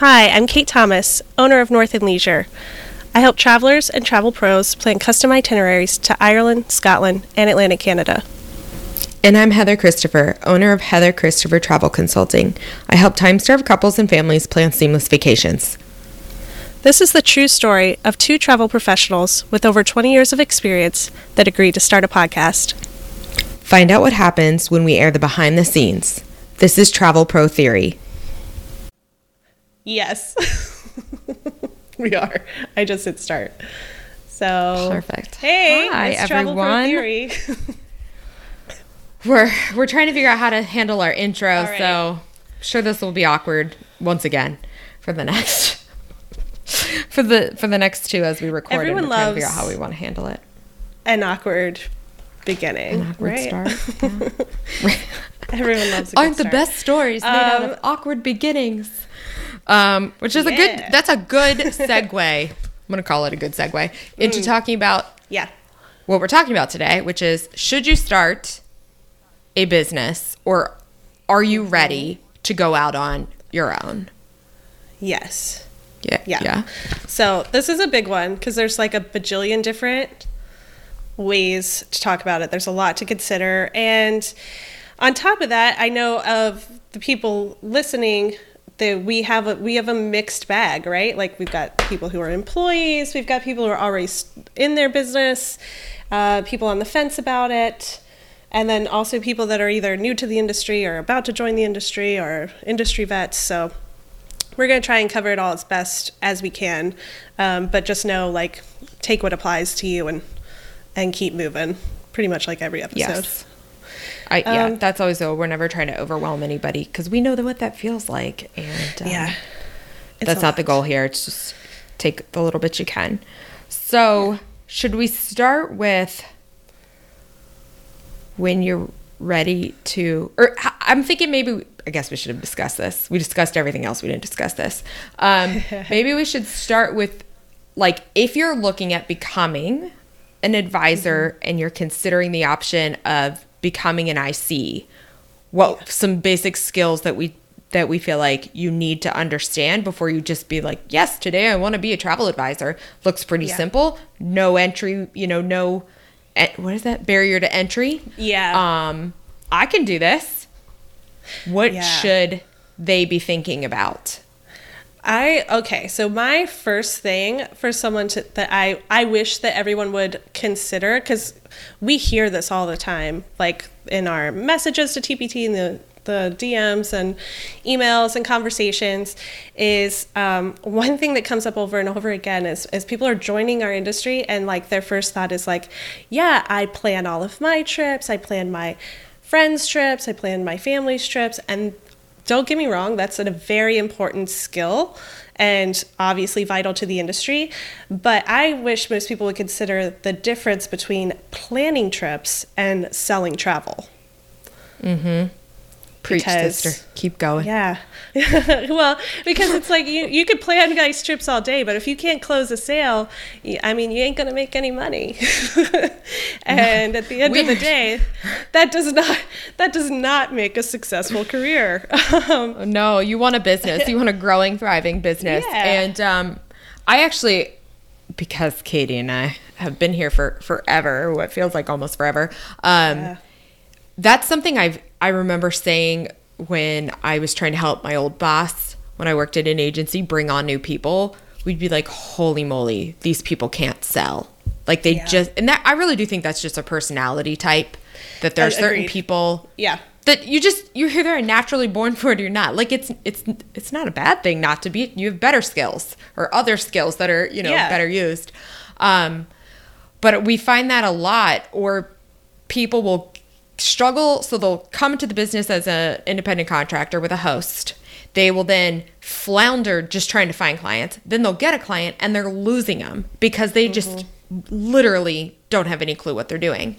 Hi, I'm Kate Thomas, owner of North and Leisure. I help travelers and travel pros plan custom itineraries to Ireland, Scotland, and Atlantic Canada. And I'm Heather Christopher, owner of Heather Christopher Travel Consulting. I help time starved couples and families plan seamless vacations. This is the true story of two travel professionals with over 20 years of experience that agreed to start a podcast. Find out what happens when we air the behind the scenes. This is Travel Pro Theory. Yes. we are. I just hit start. So Perfect. Hey, Hi, it's Travel Pro everyone. Theory. We're we're trying to figure out how to handle our intro, right. so I'm sure this will be awkward once again for the next for the for the next two as we record. Everyone and we're to figure out how we want to handle it. An awkward beginning. An awkward right? start. Everyone loves a good Aren't the start. best stories made out Um, of awkward beginnings? Um, which is a good. That's a good segue. I'm gonna call it a good segue into talking about Yeah. what we're talking about today, which is should you start a business or are you ready to go out on your own? Yes. Yeah. Yeah. Yeah. So this is a big one because there's like a bajillion different ways to talk about it. There's a lot to consider. And on top of that, I know of the people listening that we have a we have a mixed bag, right? Like we've got people who are employees, we've got people who are already in their business, uh, people on the fence about it, and then also people that are either new to the industry or about to join the industry or industry vets. So we're going to try and cover it all as best as we can um, but just know like take what applies to you and and keep moving pretty much like every episode Yes. I, yeah, Um, that's always though. We're never trying to overwhelm anybody because we know that what that feels like, and um, yeah that's not the goal here. It's just take the little bit you can. So, should we start with when you're ready to? Or I'm thinking maybe I guess we should have discussed this. We discussed everything else. We didn't discuss this. Um, maybe we should start with like if you're looking at becoming an advisor and you're considering the option of becoming an IC, what some basic skills that we that we feel like you need to understand before you just be like, yes, today I want to be a travel advisor. Looks pretty Yeah. simple. No entry, you know, no what is that barrier to entry? yeah Um, I can do this. What Yeah. should they be thinking about? I okay. So my first thing for someone to that I I wish that everyone would consider because we hear this all the time, like in our messages to TPT and the the DMs and emails and conversations is um, one thing that comes up over and over again is, is people are joining our industry and like their first thought is like yeah i plan all of my trips i plan my friends trips i plan my family's trips and don't get me wrong, that's a very important skill and obviously vital to the industry. But I wish most people would consider the difference between planning trips and selling travel. Mm-hmm. Preach, Because- sister. Keep going. Yeah. well, because it's like you, you could plan guys trips all day, but if you can't close a sale, I mean, you ain't going to make any money. and at the end of the day, that does not that does not make a successful career. Um, No, you want a business. You want a growing, thriving business. Yeah. And um, I actually, because Katie and I have been here for forever, what feels like almost forever. Um, Yeah. That's something I've I remember saying when I was trying to help my old boss when I worked at an agency bring on new people. We'd be like, "Holy moly, these people can't sell." Like they Yeah. just, and that I really do think that's just a personality type. That there are Uh, certain people yeah. that you just you're either are naturally born for it or you're not like it's it's it's not a bad thing not to be you have better skills or other skills that are you know Yeah. better used um but we find that a lot or people will struggle so they'll come into the business as an independent contractor with a host. They will then flounder just trying to find clients. Then they'll get a client and they're losing them because they just literally don't have any clue what they're doing.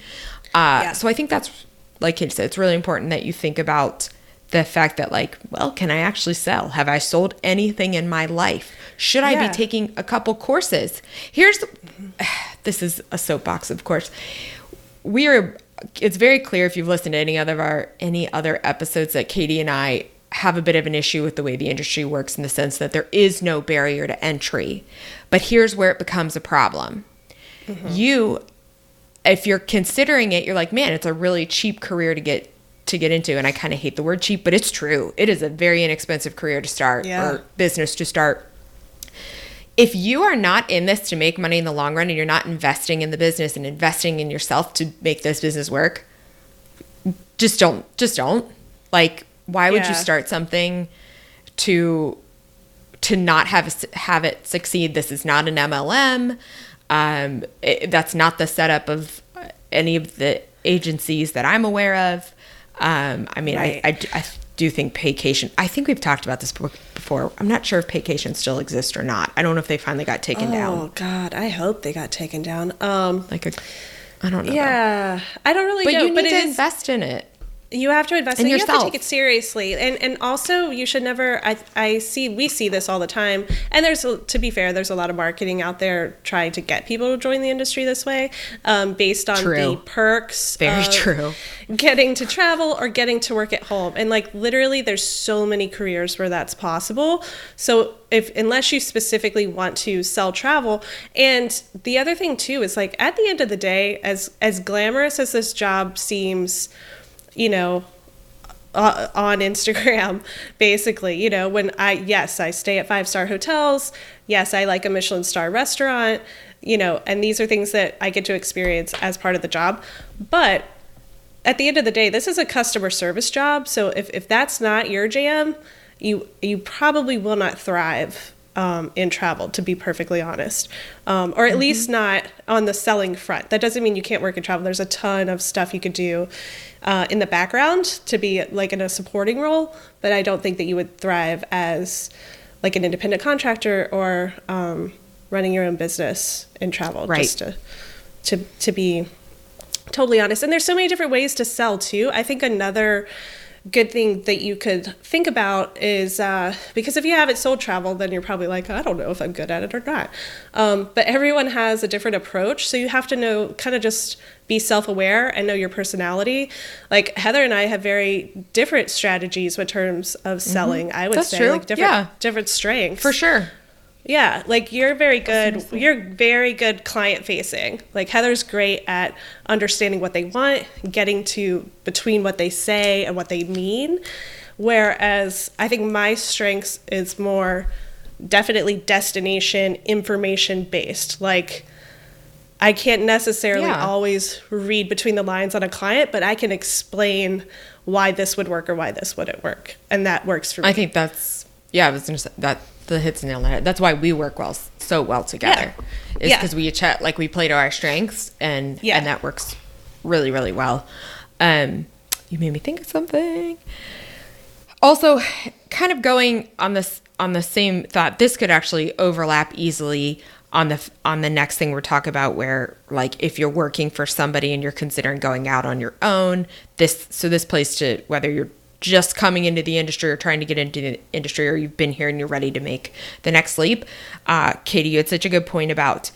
Uh, Yeah. so i think that's like Katie said it's really important that you think about the fact that like well can i actually sell? Have i sold anything in my life? Should i be taking a couple courses? Here's this is a soapbox of course. We are it's very clear if you've listened to any other of our any other episodes that katie and i have a bit of an issue with the way the industry works in the sense that there is no barrier to entry. But here's where it becomes a problem. Mm-hmm. You if you're considering it, you're like, man, it's a really cheap career to get to get into. And I kind of hate the word cheap, but it's true. It is a very inexpensive career to start Yeah. or business to start. If you are not in this to make money in the long run and you're not investing in the business and investing in yourself to make this business work, just don't just don't. Like why would you start something to to not have have it succeed. This is not an MLM. Um, it, that's not the setup of uh, any of the agencies that I'm aware of. Um, I mean, Right. I, I I do think Paycation. I think we've talked about this before-. I'm not sure if Paycation still exists or not. I don't know if they finally got taken Oh down. Oh, God, I hope they got taken down. Um, Like a, I don't know. yeah, I don't really but know. you need but to it is- invest in it. You have to invest In in You have yourself. to take it seriously, and and also you should never. I I see we see this all the time, and there's to be fair, there's a lot of marketing out there trying to get people to join the industry this way, um, based on True. the perks. Very true. Getting to travel or getting to work at home, and like literally, there's so many careers where that's possible. So if unless you specifically want to sell travel, and the other thing too is like at the end of the day, as as glamorous as this job seems you know, uh, on Instagram, basically. You know, when I, yes, I stay at five star hotels. Yes, I like a Michelin star restaurant, you know, and these are things that I get to experience as part of the job. But at the end of the day, this is a customer service job. So if, if that's not your jam, you, you probably will not thrive um, in travel, to be perfectly honest, um, or at least not on the selling front. That doesn't mean you can't work in travel. There's a ton of stuff you could do uh, in the background to be like in a supporting role, but I don't think that you would thrive as like an independent contractor or um, running your own business in travel. Right. Just to, to to be totally honest. And there's so many different ways to sell too. I think another good thing that you could think about is uh, because if you haven't sold travel, then you're probably like, I don't know if I'm good at it or not. Um, but everyone has a different approach. So you have to know, kind of just be self aware and know your personality. Like Heather and I have very different strategies in terms of selling, I would Mm-hmm. That's say, true. like different, Yeah. different strengths. For sure. Yeah, like you're very good. You're very good client facing. Like Heather's great at understanding what they want, getting to between what they say and what they mean. Whereas I think my strengths is more definitely destination information based. Like I can't necessarily Yeah. always read between the lines on a client, but I can explain why this would work or why this wouldn't work. And that works for me. I think that's yeah. I was gonna say that the hits the nail on the head. That's why we work well so well together. Is Yeah. because we chat like we play to our strengths and Yeah. and that works really really well. Um, you made me think of something. Also, kind of going on this on the same thought, this could actually overlap easily on the on the next thing we're talking about where like if you're working for somebody and you're considering going out on your own this so this plays to whether you're just coming into the industry or trying to get into the industry or you've been here and you're ready to make the next leap uh, katie you had such a good point about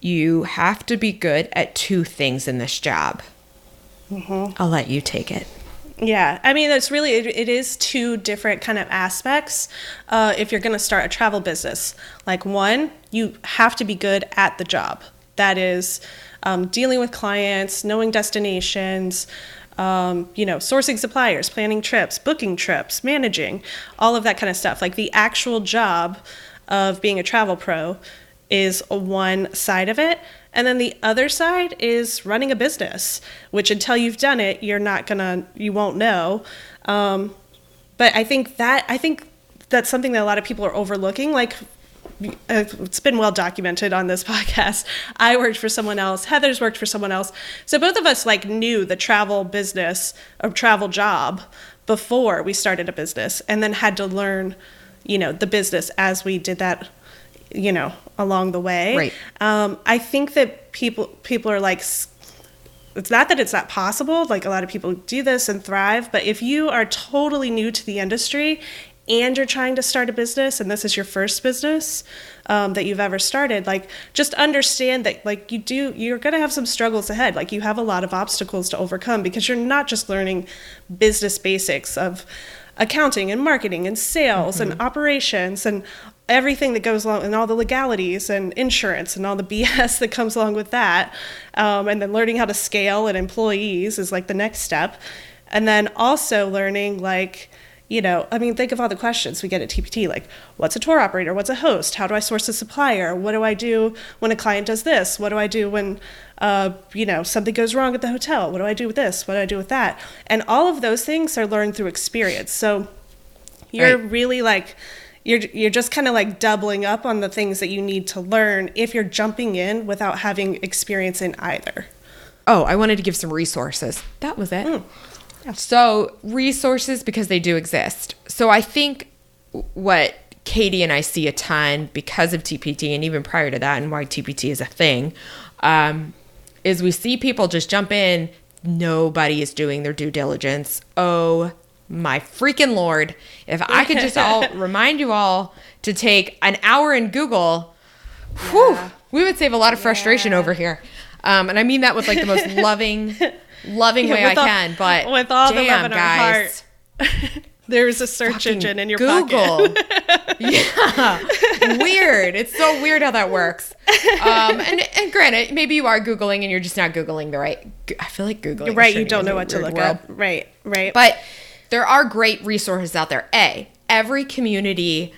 you have to be good at two things in this job i'll let you take it Yeah, I mean, it's really it, it is two different kind of aspects. Uh, if you're going to start a travel business, like one, you have to be good at the job. That is, um, dealing with clients, knowing destinations, um, you know, sourcing suppliers, planning trips, booking trips, managing, all of that kind of stuff. Like the actual job of being a travel pro is one side of it. And then the other side is running a business, which until you've done it, you're not gonna, you won't know. Um, but I think that, I think that's something that a lot of people are overlooking. Like, it's been well documented on this podcast. I worked for someone else. Heather's worked for someone else. So both of us like knew the travel business or travel job before we started a business, and then had to learn, you know, the business as we did that, you know, along the way. Right. Um, I think that people people are like. It's not that it's not possible. Like a lot of people do this and thrive, but if you are totally new to the industry and you're trying to start a business and this is your first business um, that you've ever started like just understand that like you do you're going to have some struggles ahead like you have a lot of obstacles to overcome because you're not just learning business basics of accounting and marketing and sales Mm-hmm. and operations and everything that goes along and all the legalities and insurance and all the BS that comes along with that. Um, and then learning how to scale and employees is like the next step. And then also learning like, you know, I mean, think of all the questions we get at TPT like, what's a tour operator? What's a host? How do I source a supplier? What do I do when a client does this? What do I do when, uh, you know, something goes wrong at the hotel? What do I do with this? What do I do with that? And all of those things are learned through experience. So you're Right. really like, you're, you're just kind of like doubling up on the things that you need to learn if you're jumping in without having experience in either. Oh, I wanted to give some resources. That was it. So, resources because they do exist. So, I think what Katie and I see a ton because of TPT and even prior to that, and why TPT is a thing, um, is we see people just jump in. Nobody is doing their due diligence. Oh my freaking lord. If I could just all remind you all to take an hour in Google, whew, we would save a lot of frustration Yeah. over here. Um, and I mean that with like the most loving, loving way I all- can. But with all the love damn, in our heart, there's a search fucking engine in your Google. yeah, weird. It's so weird how that works. Um, and, and granted, maybe you are googling and you're just not googling the right. I feel like googling. right, you don't know what to look world. up. Right, right. But there are great resources out there. A, every community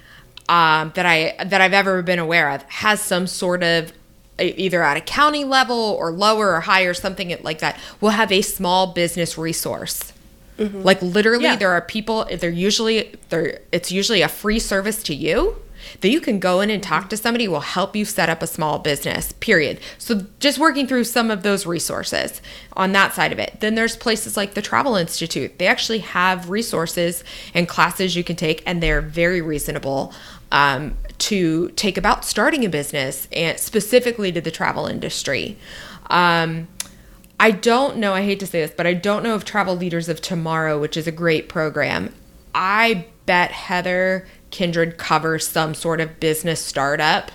um, that I that I've ever been aware of has some sort of either at a county level or lower or higher, something like that, will have a small business resource. Mm-hmm. Like literally, Yeah. there are people. They're usually they're it's usually a free service to you that you can go in and talk to mm-hmm. somebody who will help you set up a small business. Period. So just working through some of those resources on that side of it. Then there's places like the Travel Institute. They actually have resources and classes you can take, and they're very reasonable um, to take about starting a business and specifically to the travel industry. Um, I don't know, I hate to say this, but I don't know if Travel Leaders of Tomorrow, which is a great program, I bet Heather Kindred covers some sort of business startup.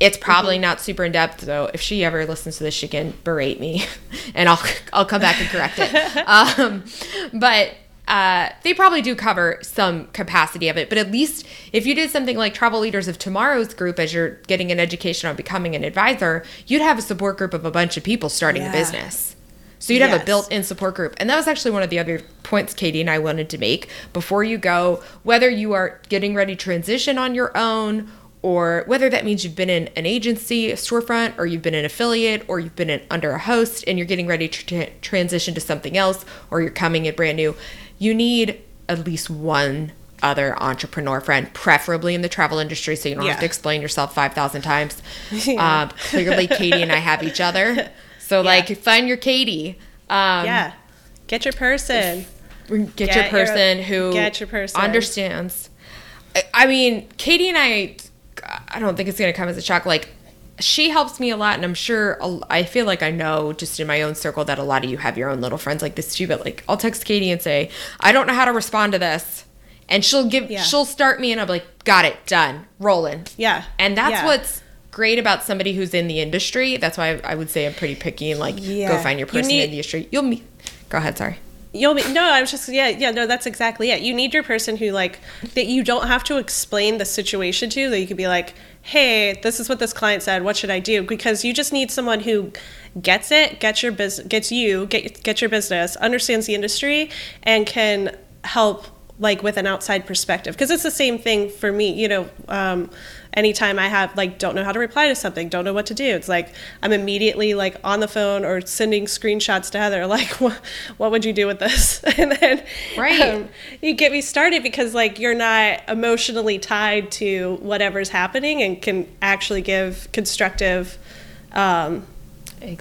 It's probably not super in depth, though. If she ever listens to this, she can berate me, and I'll I'll come back and correct it. Um, but uh, they probably do cover some capacity of it. But at least if you did something like Travel Leaders of Tomorrow's group, as you're getting an education on becoming an advisor, you'd have a support group of a bunch of people starting a business. So you'd have a built-in support group. And that was actually one of the other points Katie and I wanted to make before you go, whether you are getting ready to transition on your own or whether that means you've been in an agency, a storefront, or you've been an affiliate, or you've been in, under a host and you're getting ready to tra- transition to something else, or you're coming in brand new, you need at least one other entrepreneur friend, preferably in the travel industry, so you don't have to explain yourself 5,000 times. Yeah. Um, clearly, Katie and I have each other. So, like, find your Katie. Um, yeah. Get your person. Get, Get your your- person who get your person. understands. I- I mean, Katie and I, I don't think it's going to come as a shock. Like, she helps me a lot, and I'm sure i feel like I know just in my own circle that a lot of you have your own little friends like this too. But like, I'll text Katie and say, I don't know how to respond to this, and she'll give, Yeah. she'll start me, and I'm like, got it, done, rolling. Yeah. And that's Yeah. what's great about somebody who's in the industry. That's why I, I would say I'm pretty picky and like go find your You person need- in the industry. You'll meet. Go ahead. Sorry. You'll be no, I was just yeah, yeah, no, that's exactly it. You need your person who like that you don't have to explain the situation to, that you could be like, Hey, this is what this client said, what should I do? Because you just need someone who gets it, gets your business gets you, get get your business, understands the industry and can help like with an outside perspective. Because it's the same thing for me, you know, um anytime I have like don't know how to reply to something, don't know what to do. It's like I'm immediately like on the phone or sending screenshots to Heather, like what what would you do with this? And then Right. um, you get me started because like you're not emotionally tied to whatever's happening and can actually give constructive um,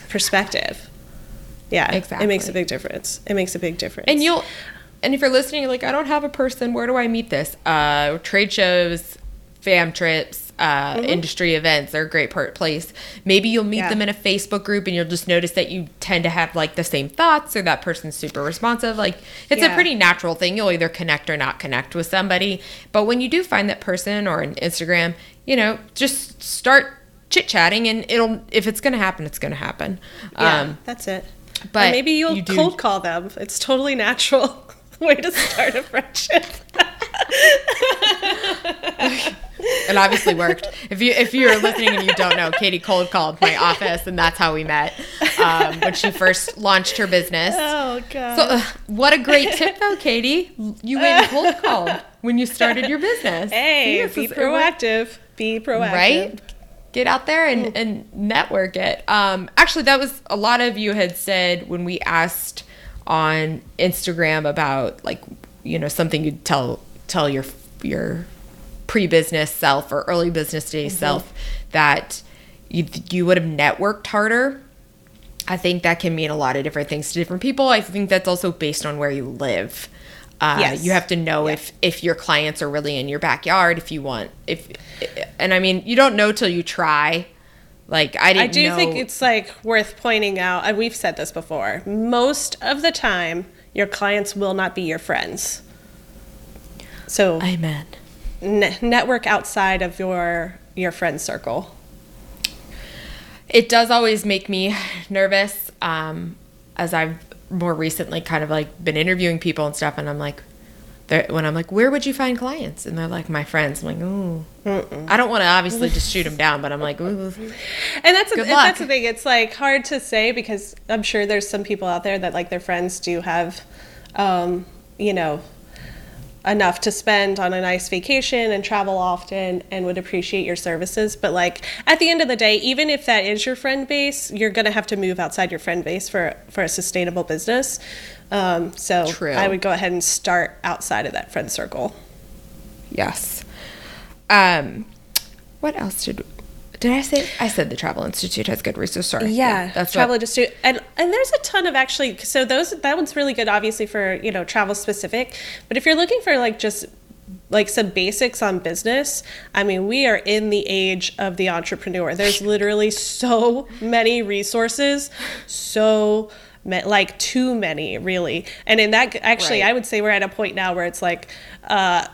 perspective. Yeah, exactly. it makes a big difference. It makes a big difference. And you'll, and if you're listening, you're like, I don't have a person. Where do I meet this? Uh, trade shows, fam trips, uh, industry events. They're a great place. Maybe you'll meet Yeah. them in a Facebook group, and you'll just notice that you tend to have like the same thoughts, or that person's super responsive. Like it's a pretty natural thing. You'll either connect or not connect with somebody. But when you do find that person or an Instagram, you know, just start chit chatting, and it'll if it's gonna happen, it's gonna happen. yeah, Um, that's it. but Or maybe you'll you cold call them. It's totally natural. way to start a friendship. It obviously worked. If you if you're listening and you don't know, Katie cold called my office, and that's how we met um, when she first launched her business. oh god. So, uh, what a great tip, though, Katie. You went cold called when you started your business. hey, See, be is- proactive. Be proactive. right? Get out there and, and network it. Um, actually, that was a lot of you had said when we asked on Instagram about like you know something you'd tell tell your your pre business self or early business day self that you you would have networked harder. I think that can mean a lot of different things to different people. I think that's also based on where you live. Uh, Yes. You have to know Yeah. if if your clients are really in your backyard. If you want, if and I mean, you don't know till you try. Like I didn't. I do know- think it's like worth pointing out, and we've said this before. Most of the time, your clients will not be your friends. So Amen. ne- network outside of your your friend circle. It does always make me nervous. Um, as I've more recently kind of like been interviewing people and stuff, and I'm like, when I'm like, where would you find clients? And they're like, my friends. I'm like, ooh. I don't want to obviously just shoot them down, but I'm like, ooh. And that's Good and that's the thing. It's like hard to say because I'm sure there's some people out there that like their friends do have, um, you know, enough to spend on a nice vacation and travel often and would appreciate your services. But like at the end of the day, even if that is your friend base, you're gonna have to move outside your friend base for for a sustainable business. Um, so True. I would go ahead and start outside of that friend circle. Yes. Um, what else did did I say? I said the Travel Institute has good resources. Sorry. Yeah, that's travel what, industry, and and there's a ton of actually. So those that one's really good, obviously for you know travel specific. But if you're looking for like just like some basics on business, I mean, we are in the age of the entrepreneur. There's literally so many resources, so like too many really. And in that, actually, Right. I would say we're at a point now where it's like uh,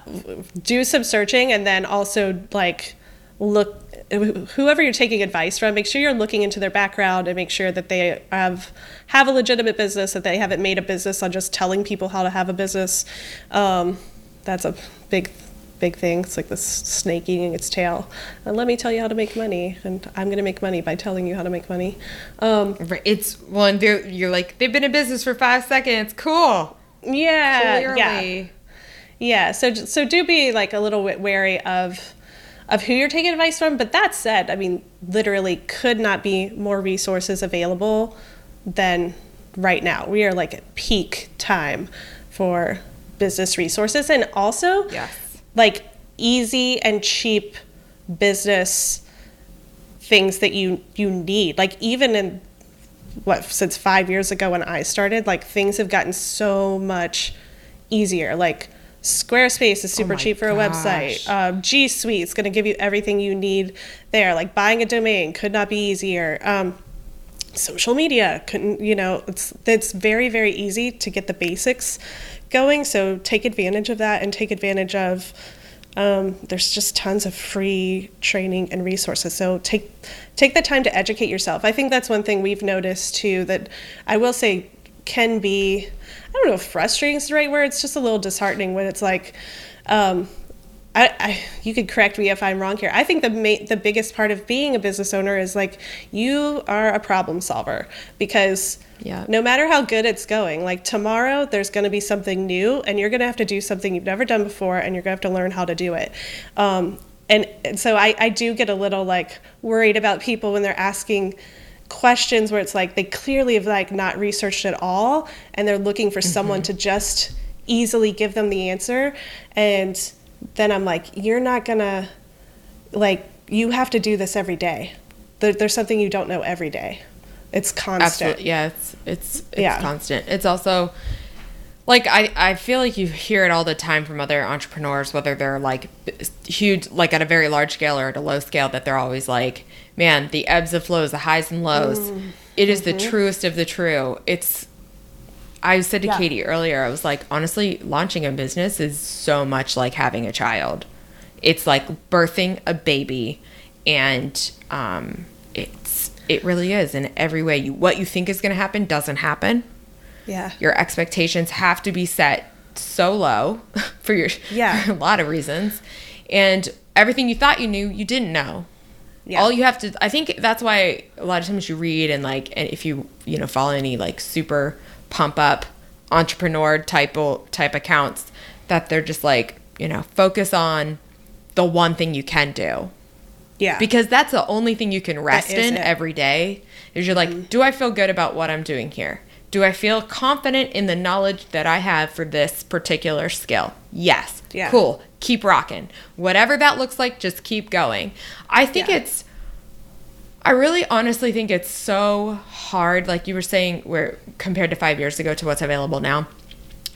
do some searching and then also like look whoever you're taking advice from make sure you're looking into their background and make sure that they have have a legitimate business that they haven't made a business on just telling people how to have a business um, that's a big big thing it's like this snake eating its tail and let me tell you how to make money and i'm going to make money by telling you how to make money um, It's one. they're- You're like they've been in business for five seconds. Cool. yeah Clearly. yeah Yeah, so so do be like a little bit wary of of who you're taking advice from. But that said, I mean, literally could not be more resources available than right now. We are like at peak time for business resources, and also Yes. like easy and cheap business things that you you need. Like even in what since five years ago when I started, like things have gotten so much easier. Like Squarespace is super Oh cheap for a website. Um, G Suite is going to give you everything you need there. Like buying a domain could not be easier. Um, social media couldn't you know it's it's very very easy to get the basics going so take advantage of that and take advantage of um, there's just tons of free training and resources so take take the time to educate yourself i think that's one thing we've noticed too that i will say can be i don't know if frustrating is the right word it's just a little disheartening when it's like um, I, I, you could correct me if I'm wrong here. I think the ma- the biggest part of being a business owner is like you are a problem solver because Yeah. no matter how good it's going, like tomorrow there's going to be something new and you're going to have to do something you've never done before and you're going to have to learn how to do it. Um, and, and so I, I do get a little like worried about people when they're asking questions where it's like they clearly have like not researched at all and they're looking for someone mm-hmm. to just easily give them the answer and then i'm like you're not gonna like you have to do this every day there, there's something you don't know every day it's constant Absolutely. Yeah, it's it's it's Yeah. constant. It's also like I I feel like you hear it all the time from other entrepreneurs, whether they're like huge, like at a very large scale or at a low scale, that they're always like, man, the ebbs and flows, the highs and lows. Mm. It is the Mm-hmm. truest of the true. It's. I said to Yeah. Katie earlier, I was like, honestly, launching a business is so much like having a child. It's like birthing a baby, and um, it's it really is in every way. You what you think is going to happen doesn't happen. Yeah Your expectations have to be set so low for your Yeah. for a lot of reasons, and everything you thought you knew, you didn't know. Yeah. All you have to, I think that's why a lot of times you read and like, and if you you know follow any like super pump up entrepreneur type type accounts, that they're just like you know focus on the one thing you can do yeah. because that's the only thing you can rest in it. Mm-hmm. every day is you're like do i feel good about what i'm doing here do i feel confident in the knowledge that i have for this particular skill yes Yeah. cool keep rocking whatever that looks like just keep going i think Yeah. it's i really honestly think it's so hard like you were saying where compared to five years ago to what's available now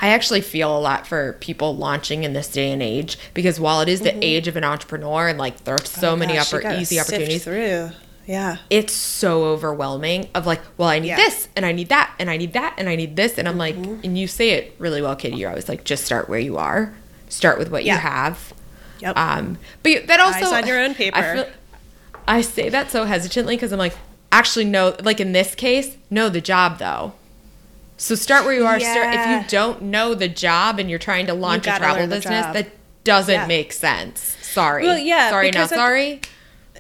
I actually feel a lot for people launching in this day and age because while it is the age of an entrepreneur and like there are so many Mm-hmm. Oh Gosh, you upper easy opportunities, through. Yeah. it's so overwhelming of like, well, I need Yeah. this and I need that and I need that and I need this. And I'm like, Mm-hmm. and you say it really well, Katie. You're always like, just start where you are, start with what Yeah. you have. Yep. Um, but that also, Eyes on your own I, paper. feel, I say that so hesitantly because I'm like, actually, no, like in this case, know the job though. So start where you are. Start, if you don't know the job and you're trying to launch a travel business, that doesn't Yeah. make sense. Sorry. Well, yeah, Sorry, not sorry.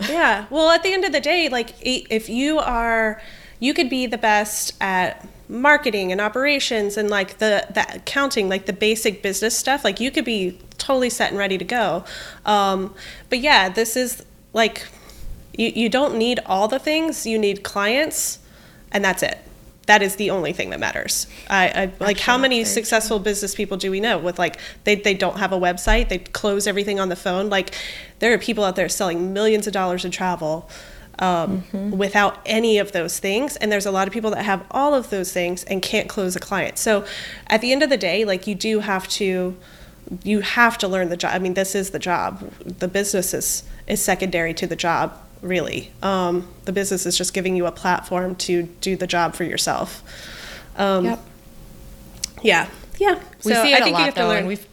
Yeah. Well, at the end of the day, like if you are, you could be the best at marketing and operations and like the the accounting, like the basic business stuff. Like you could be totally set and ready to go. Um, but yeah, this is like you you don't need all the things. You need clients, and that's it. That is the only thing that matters. I, I like how many successful business people do we know with like they, they don't have a website they close everything on the phone? Like there are people out there selling millions of dollars in travel um, Mm-hmm. without any of those things and there's a lot of people that have all of those things and can't close a client. So at the end of the day like you do have to you have to learn the job. I mean this is the job. The business is is secondary to the job really um, the business is just giving you a platform to do the job for yourself um, Yep. yeah yeah We So see I it a think you lot have to though, learn- we've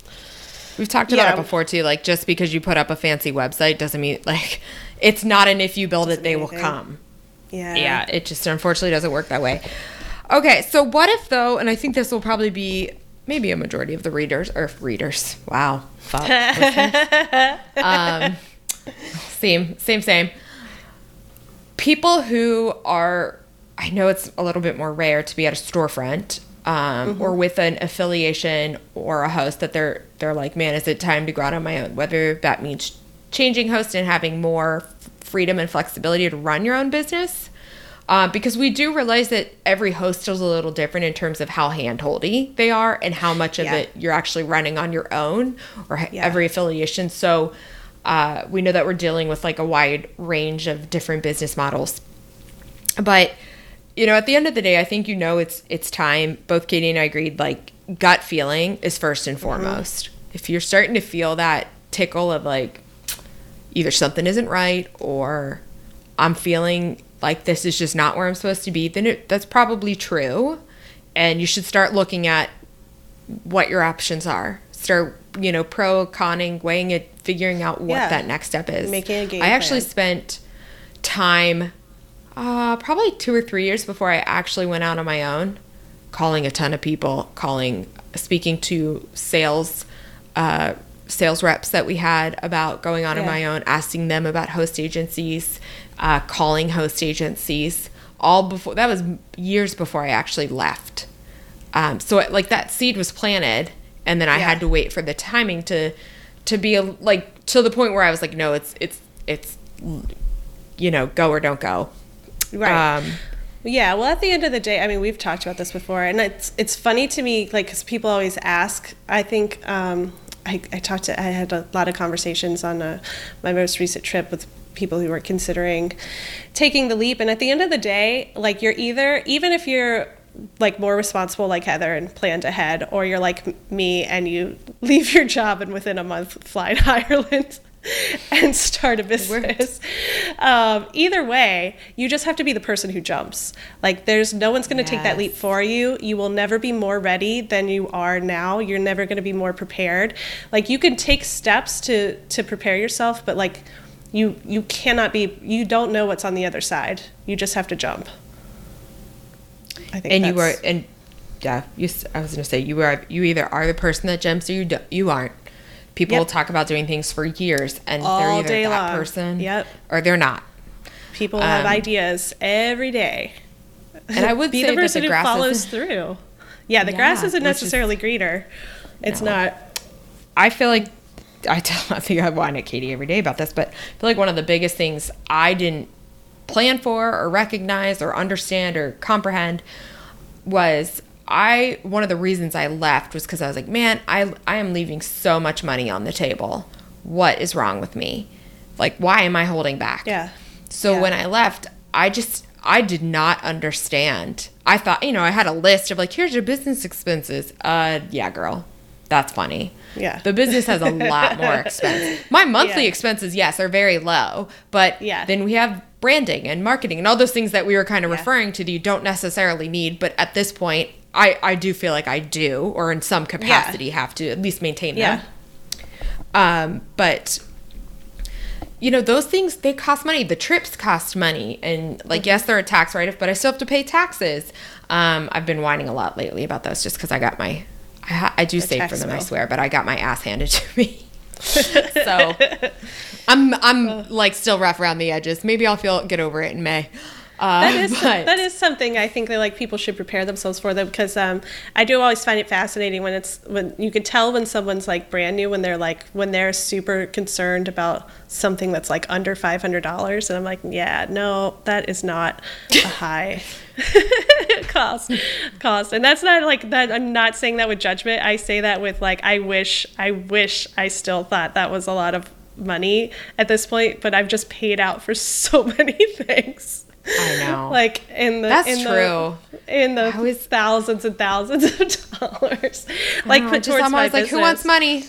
we've talked about Yeah. it before too. Like just because you put up a fancy website doesn't mean like it's not an if you build it Doesn't they will anything. come. yeah Yeah, it just unfortunately doesn't work that way. Okay, so what if though, and I think this will probably be maybe a majority of the readers or readers. Wow, fuck, um, same, same, same. People who are, I know it's a little bit more rare to be at a storefront um, or with an affiliation or a host that they're they're like, man, is it time to go out on my own? Whether that means changing host and having more freedom and flexibility to run your own business. Uh, because we do realize that every host is a little different in terms of how handholdy they are and how much of Yeah. it you're actually running on your own or Yeah. every affiliation. So uh, we know that we're dealing with like a wide range of different business models. But you know, at the end of the day, I think you know it's it's time. Both Katie and I agreed. Like gut feeling is first and foremost. If you're starting to feel that tickle of like either something isn't right or I'm feeling like this is just not where I'm supposed to be, then it, that's probably true. And you should start looking at what your options are. Start, you know, pro, conning, weighing it, figuring out what Yeah. that next step is. Making a game I actually plan. spent time, uh, probably two or three years before I actually went out on my own, calling a ton of people, calling, speaking to sales, uh, sales reps that we had about going out on Yeah. my own, asking them about host agencies, uh, calling host agencies, all before that was years before I actually left. Um, so it, like that seed was planted, and then I Yeah. had to wait for the timing to to be a, like to the point where I was like, no, it's it's it's you know, go or don't go. Right. Um, Yeah, well, at the end of the day, I mean, we've talked about this before, and it's it's funny to me, like, because people always ask. I think um, I, I talked to, I had a lot of conversations on uh my most recent trip with people who were considering taking the leap, and at the end of the day, like, you're either even if you're like more responsible like Heather and planned ahead, or you're like me and you leave your job and within a month fly to Ireland and start a business. Um, either way, you just have to be the person who jumps. Like, there's no one's going to take that leap for you. You will never be more ready than you are now. You're never going to be more prepared. Like, you can take steps to to prepare yourself, but like, you you cannot be. You don't know what's on the other side. You just have to jump. I think and you were and yeah, you, I was gonna say you are you either are the person that jumps or you do, you aren't. People Yep. will talk about doing things for years and they're All either day that long. person Yep. or they're not. People have Um, ideas every day. And I would Be say the person the who follows through. Yeah, the grass isn't which is- necessarily greener. It's No. not. I feel like I tell I think I whine at Katie every day about this, but I feel like one of the biggest things I didn't plan for or recognize or understand or comprehend was I one of the reasons I left was because I was like, man, I I am leaving so much money on the table. What is wrong with me? Like, why am I holding back? Yeah. So Yeah. when I left, I just I did not understand. I thought, you know, I had a list of like, here's your business expenses. Uh, yeah, girl, that's funny. Yeah. The business has a lot more expense. My monthly Yeah. expenses, yes, are very low, but Yeah. then we have branding and marketing and all those things that we were kind of Yeah. referring to that you don't necessarily need. But at this point, I, I do feel like I do, or in some capacity, have to at least maintain Yeah. them. Um, but you know those things they cost money the trips cost money and like Mm-hmm. yes they're a tax write-off but i still have to pay taxes um, i've been whining a lot lately about those just because i got my i, I do save for them i swear but i got my ass handed to me so i'm i'm like still rough around the edges. Maybe i'll feel get over it in may uh, That is that is something I think that like people should prepare themselves for them because um, I do always find it fascinating when it's when you can tell when someone's like brand new when they're like when they're super concerned about something that's like under five hundred dollars and I'm like yeah no that is not a high cost cost and that's not like that I'm not saying that with judgment I say that with like I wish I wish I still thought that was a lot of money at this point but I've just paid out for so many things. I know. Like in the That's in true. The, in the was- thousands and thousands of dollars, like put towards my like who wants money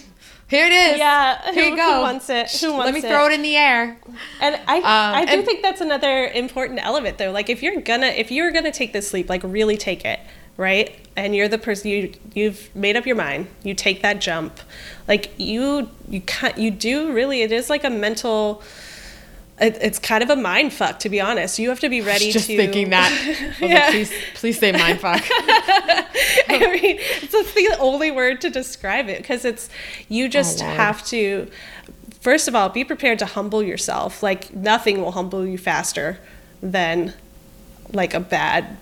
here it is Yeah, here who- you go who wants it? Who wants it? let me wants throw it? it in the air And I, Um, I do and- think that's another important element, though. Like, if you're gonna, if you're gonna take this leap, like really take it, right? And you're the person you you've made up your mind. You take that jump, like you you can not you do really. It is like a mental. It, it's kind of a mind fuck, to be honest. You have to be ready just to. thinking that was like, Yeah. please please say mind fuck. I mean, it's just the only word to describe it because it's you oh, just Oh, have to. First of all, be prepared to humble yourself. Like nothing will humble you faster than like a bad,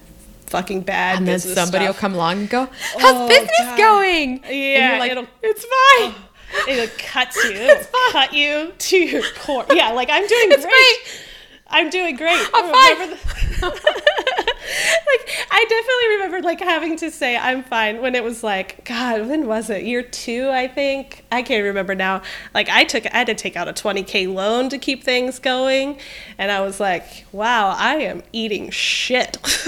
fucking bad. and then somebody stuff. will come along and go oh, how's Oh, business God. going and Yeah, you're like it'll- it's fine oh. It cuts you. Cut you to your core. Yeah, like I'm doing It's great. great. I'm doing great. I'm fine. The- like I definitely remember like having to say I'm fine when it was like God, when was it? Year two, I think. I can't remember now. Like I took I had to take out a 20k loan to keep things going, and I was like, wow, I am eating shit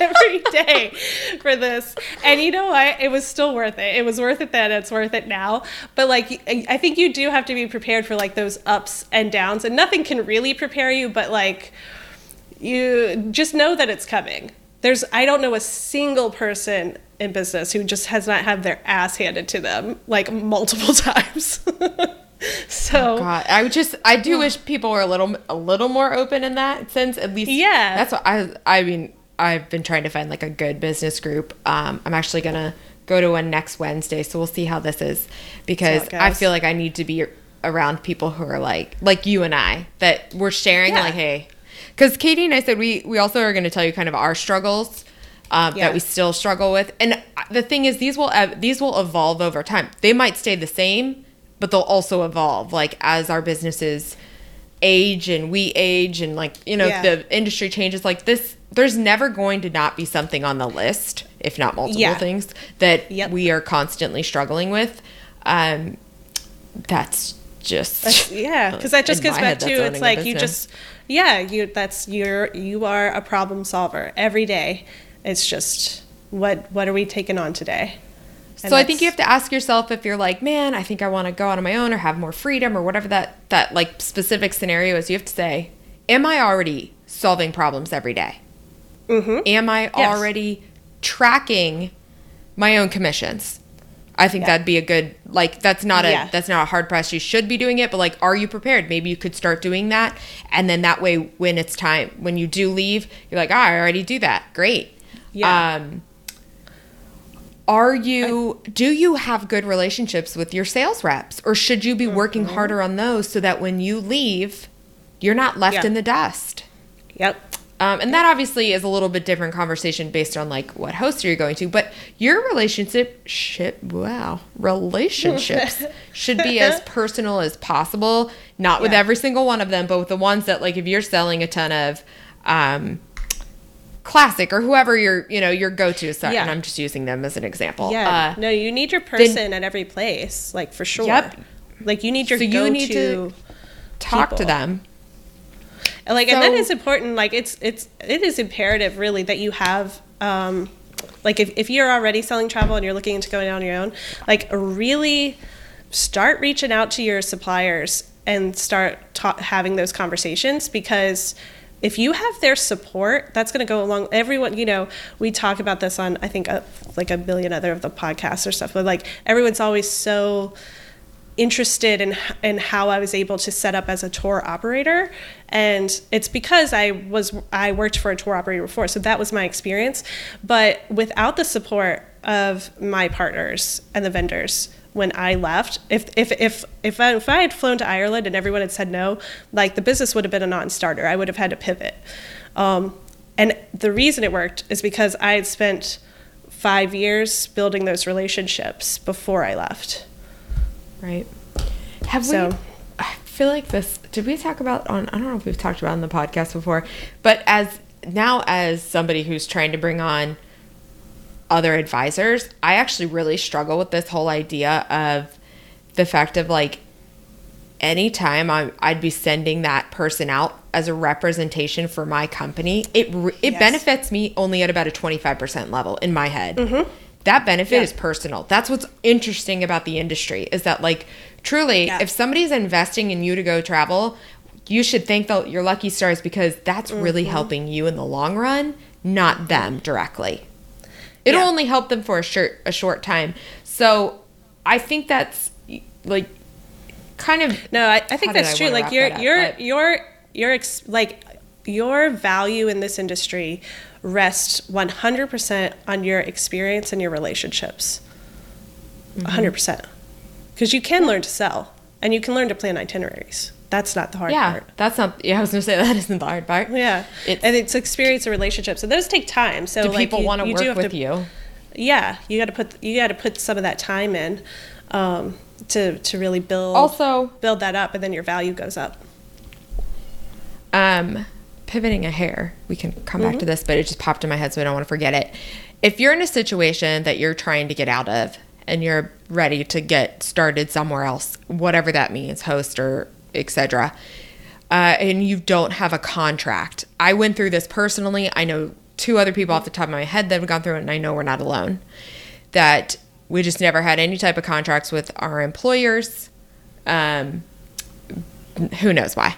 every day for this. And you know what? It was still worth it. It was worth it then. It's worth it now. But like I think you do have to be prepared for like those ups and downs, and nothing can really prepare you, but like you just know that it's coming. There's I don't know a single person in business who just has not had their ass handed to them like multiple times. so God, I would just I do wish people were a little a little more open in that sense. At least, Yeah. That's what I I mean. I've been trying to find like a good business group. Um, I'm actually gonna go to one next Wednesday, so we'll see how this is because I feel like I need to be around people who are like like you and I that we're sharing Yeah. like hey, because Katie and I said we we also are going to tell you kind of our struggles. Um, Yeah. That we still struggle with, and the thing is, these will ev- these will evolve over time. They might stay the same, but they'll also evolve like as our businesses age and we age and like you know Yeah. the industry changes like this there's never going to not be something on the list if not multiple Yeah. things that Yep. we are constantly struggling with um that's just That's, yeah, because that just goes back to it's like you just yeah you that's you're you are a problem solver every day. It's just what what are we taking on today? And so I think you have to ask yourself if you're like, man, I think I want to go out on my own or have more freedom or whatever that that like specific scenario is. You have to say, am I already solving problems every day? Mhm. Am I Yes. already tracking my own commissions? I think Yeah. that'd be a good like that's not a Yeah. that's not a hard press. You should be doing it, but like, are you prepared? Maybe you could start doing that, and then that way, when it's time, when you do leave, you're like, ah, I already do that. Great. Yeah. Um, are you do you have good relationships with your sales reps or should you be working Mm-hmm. harder on those so that when you leave you're not left Yeah. in the dust Yep. Um, and that obviously is a little bit different conversation based on like what host you're going to but your relationship shit wow relationships should be as personal as possible not with Yeah. every single one of them but with the ones that like if you're selling a ton of um, classic or whoever your you know your go-to so, Yeah. and i'm just using them as an example Yeah. Uh, no, you need your person at every place, like for sure. Yep. Like you need your So you need to talk to them And, like and that So- important like it's it's it is imperative really that you have um like if, if you're already selling travel and you're looking into going on your own like really start reaching out to your suppliers and start ta- having those conversations because if you have their support that's going to go along everyone you know we talk about this on i think uh like a billion other of the podcasts or stuff but like everyone's always so interested in in how I was able to set up as a tour operator. And it's because I was I worked for a tour operator before so that was my experience. But without the support of my partners and the vendors when I left if if if if I, if I had flown to Ireland and everyone had said no like the business would have been a non-starter. I would have had to pivot. Um, and the reason it worked is because I had spent 5 years building those relationships before I left right. Have So- we i feel like this did we talk about on i don't know if we've talked about on the podcast before but as now as somebody who's trying to bring on other advisors i actually really struggle with this whole idea of the fact of like anytime I, i'd be sending that person out as a representation for my company it it Yes. benefits me only at about a 25% level in my head mm-hmm. That benefit Yeah. is personal that's what's interesting about the industry is that like truly Yeah. if somebody's investing in you to go travel you should thank the, your lucky stars because that's really mm-hmm. helping you in the long run not them mm-hmm. directly it'll Yeah. only help them for a short a short time so i think that's like kind of No, I, I think that's I true. Like your your your your ex, like your value in this industry rests 100% on your experience and your relationships. Mm-hmm. 100%. Cuz you can learn to sell and you can learn to plan itineraries. That's not the hard yeah part. that's not yeah i was gonna say that isn't the hard part Yeah. It's- and it's experience and relationships. so those take time. So do like people want to work with to- you Yeah, you got to put you got to put some of that time in um, to to really build also build that up and then your value goes up. um pivoting a hair. We can come back Mm-hmm. to this but it just popped in my head so i don't want to forget it. If you're in a situation that you're trying to get out of and you're ready to get started somewhere else whatever that means host or etc uh, and you don't have a contract i went through this personally. I know two other people off the top of my head that have gone through it and i know we're not alone. That we just never had any type of contracts with our employers. Um, who knows why.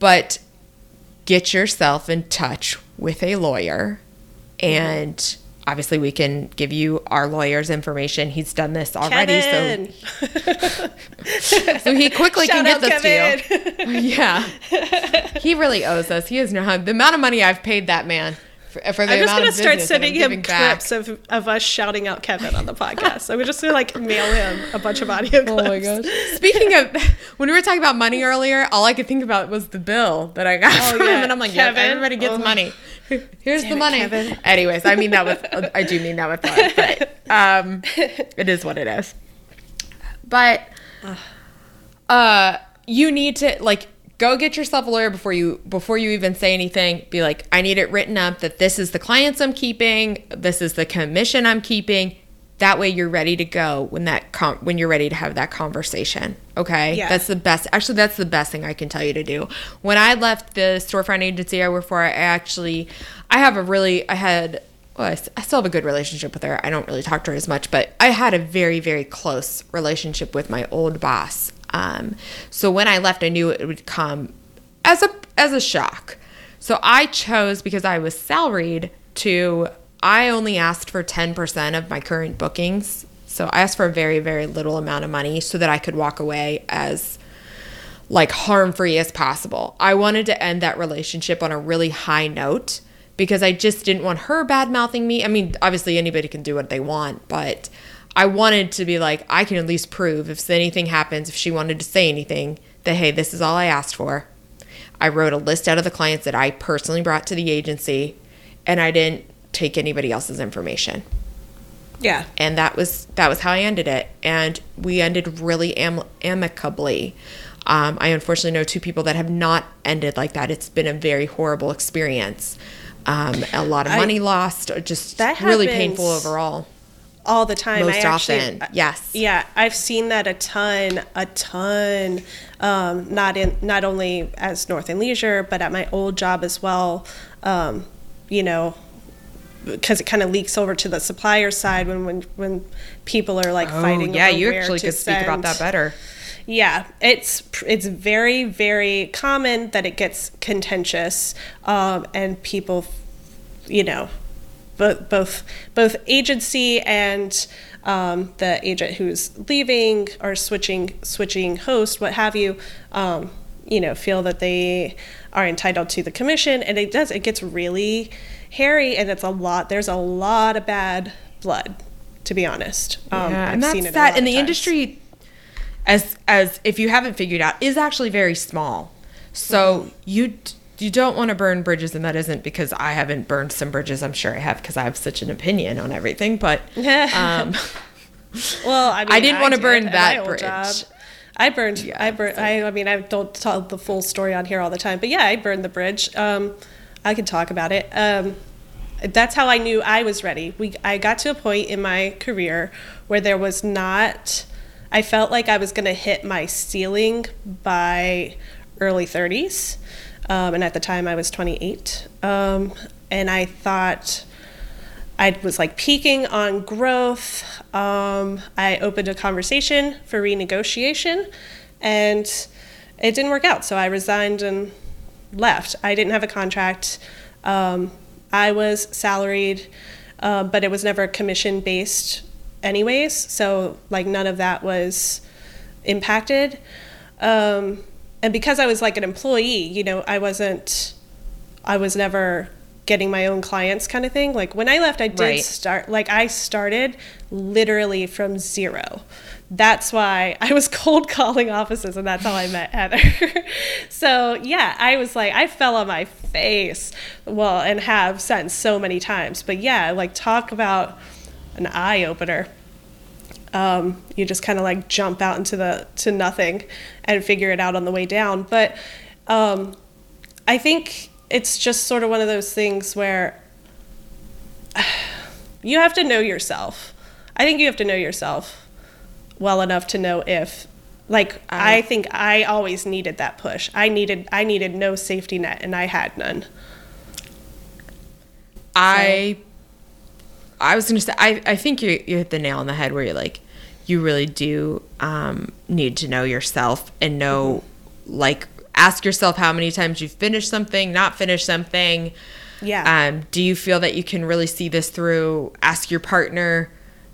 But get yourself in touch with a lawyer and obviously we can give you our lawyer's information. He's done this already Kevin. so so he quickly can get this to Kevin. you yeah. He really owes us. He has no idea the amount of money i've paid that man for, for the I'm just gonna start business that I'm sending him giving back. clips of, of us shouting out Kevin on the podcast. So we're just gonna like mail him a bunch of audio clips. Oh my gosh. Speaking of, when we were talking about money earlier, all I could think about was the bill that I got Oh, from yeah. him. And I'm like, yeah, Kevin. everybody gets Oh. money. Here's the it, money. Kevin. Anyways, I mean that with, I do mean that with love, but um, it is what it is. But uh, you need to, like, go get yourself a lawyer before you before you even say anything be like i need it written up that this is the clients i'm keeping this is the commission i'm keeping that way you're ready to go when that com- when you're ready to have that conversation okay Yeah. that's the best actually that's the best thing i can tell you to do when i left the storefront agency i worked for i actually i have a really i had well, I s- I still have a good relationship with her. I don't really talk to her as much, but I had a very, very close relationship with my old boss. Um, so when I left, I knew it would come as a as a shock. So I chose because I was salaried to. I only asked for ten percent of my current bookings. So I asked for a very, very little amount of money so that I could walk away as like harm free as possible. I wanted to end that relationship on a really high note because I just didn't want her bad mouthing me. I mean, obviously anybody can do what they want, but I wanted to be like, I can at least prove if anything happens, if she wanted to say anything, that hey, this is all I asked for. I wrote a list out of the clients that I personally brought to the agency, and I didn't take anybody else's information. Yeah. And that was that was how I ended it, and we ended really am- amicably. Um, I unfortunately know two people that have not ended like that. It's been a very horrible experience. Um, a lot of I- money lost, just That really painful overall. All the time. Most I actually, often, yes. Yeah, I've seen that a ton, a ton. Um, not in not only as North and Leisure, but at my old job as well. Um, you know, because it kind of leaks over to the supplier side when when when people are like fighting. Oh, yeah, you actually could speak about that better. Yeah, it's it's very very common that it gets contentious, um, and people, you know, both both both agency and um, the agent who's leaving or switching switching host, what have you, um, you know, feel that they are entitled to the commission, and it does it gets really hairy, and it's a lot. There's a lot of bad blood, to be honest. Um, yeah, I've and that's seen it a that. And the times. industry, as as if you haven't figured out, is actually very small. So Mm-hmm. you you don't want to burn bridges, and that isn't because I haven't burned some bridges. I'm sure I have because I have such an opinion on everything. But um, Well, I, mean, I didn't wanna burn that bridge. job. I burned. Yeah, I burned. I, I mean, I don't tell the full story on here all the time, but yeah, I burned the bridge. Um, I can talk about it. Um, that's how I knew I was ready. We, I got to a point in my career where there was not. I felt like I was going to hit my ceiling by early 30s, um, and at the time I was 28, um, and I thought. I was like peaking on growth. Um, I opened a conversation for renegotiation, and it didn't work out. So I resigned and left. I didn't have a contract. Um, I was salaried, uh, but it was never commission based, anyways. So like none of that was impacted. Um, and because I was like an employee, you know, I wasn't. I was never getting my own clients kind of thing. Like when I left, I did Right. start, like I started literally from zero. That's why I was cold calling offices and that's how I met Heather. so yeah, I was like, I fell on my face. Well, and have since so many times. But yeah, like talk about an eye opener. Um, you just kind of like jump out into the to nothing and figure it out on the way down. But um, I think it's just sort of one of those things where you have to know yourself. I think you have to know yourself well enough to know if like I, I- think I always needed that push. I needed I needed no safety net and I had none. I I was gonna say I, I think you you hit the nail on the head where you're like you really do um, need to know yourself and know like ask yourself how many times you've finished something, not finished something. Yeah. Um, do you feel that you can really see this through? Ask your partner.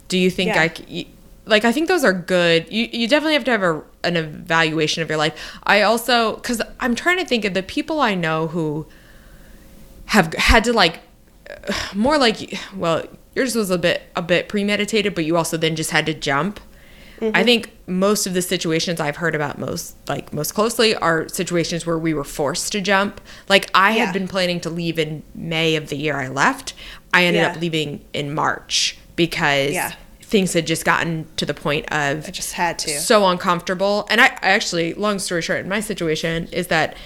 Do you think Yeah. I c- y- like I think those are good. You you definitely have to have a an evaluation of your life. I also cuz I'm trying to think of the people I know who have had to like more like well yours was a bit a bit premeditated but you also then just had to jump i mm-hmm. think most of the situations i've heard about most like most closely are situations where we were forced to jump like i Yeah. had been planning to leave in may of the year i left i ended Yeah. up leaving in march because Yeah. things had just gotten to the point of I just had to. so uncomfortable. And I, I actually, long story short, in my situation is that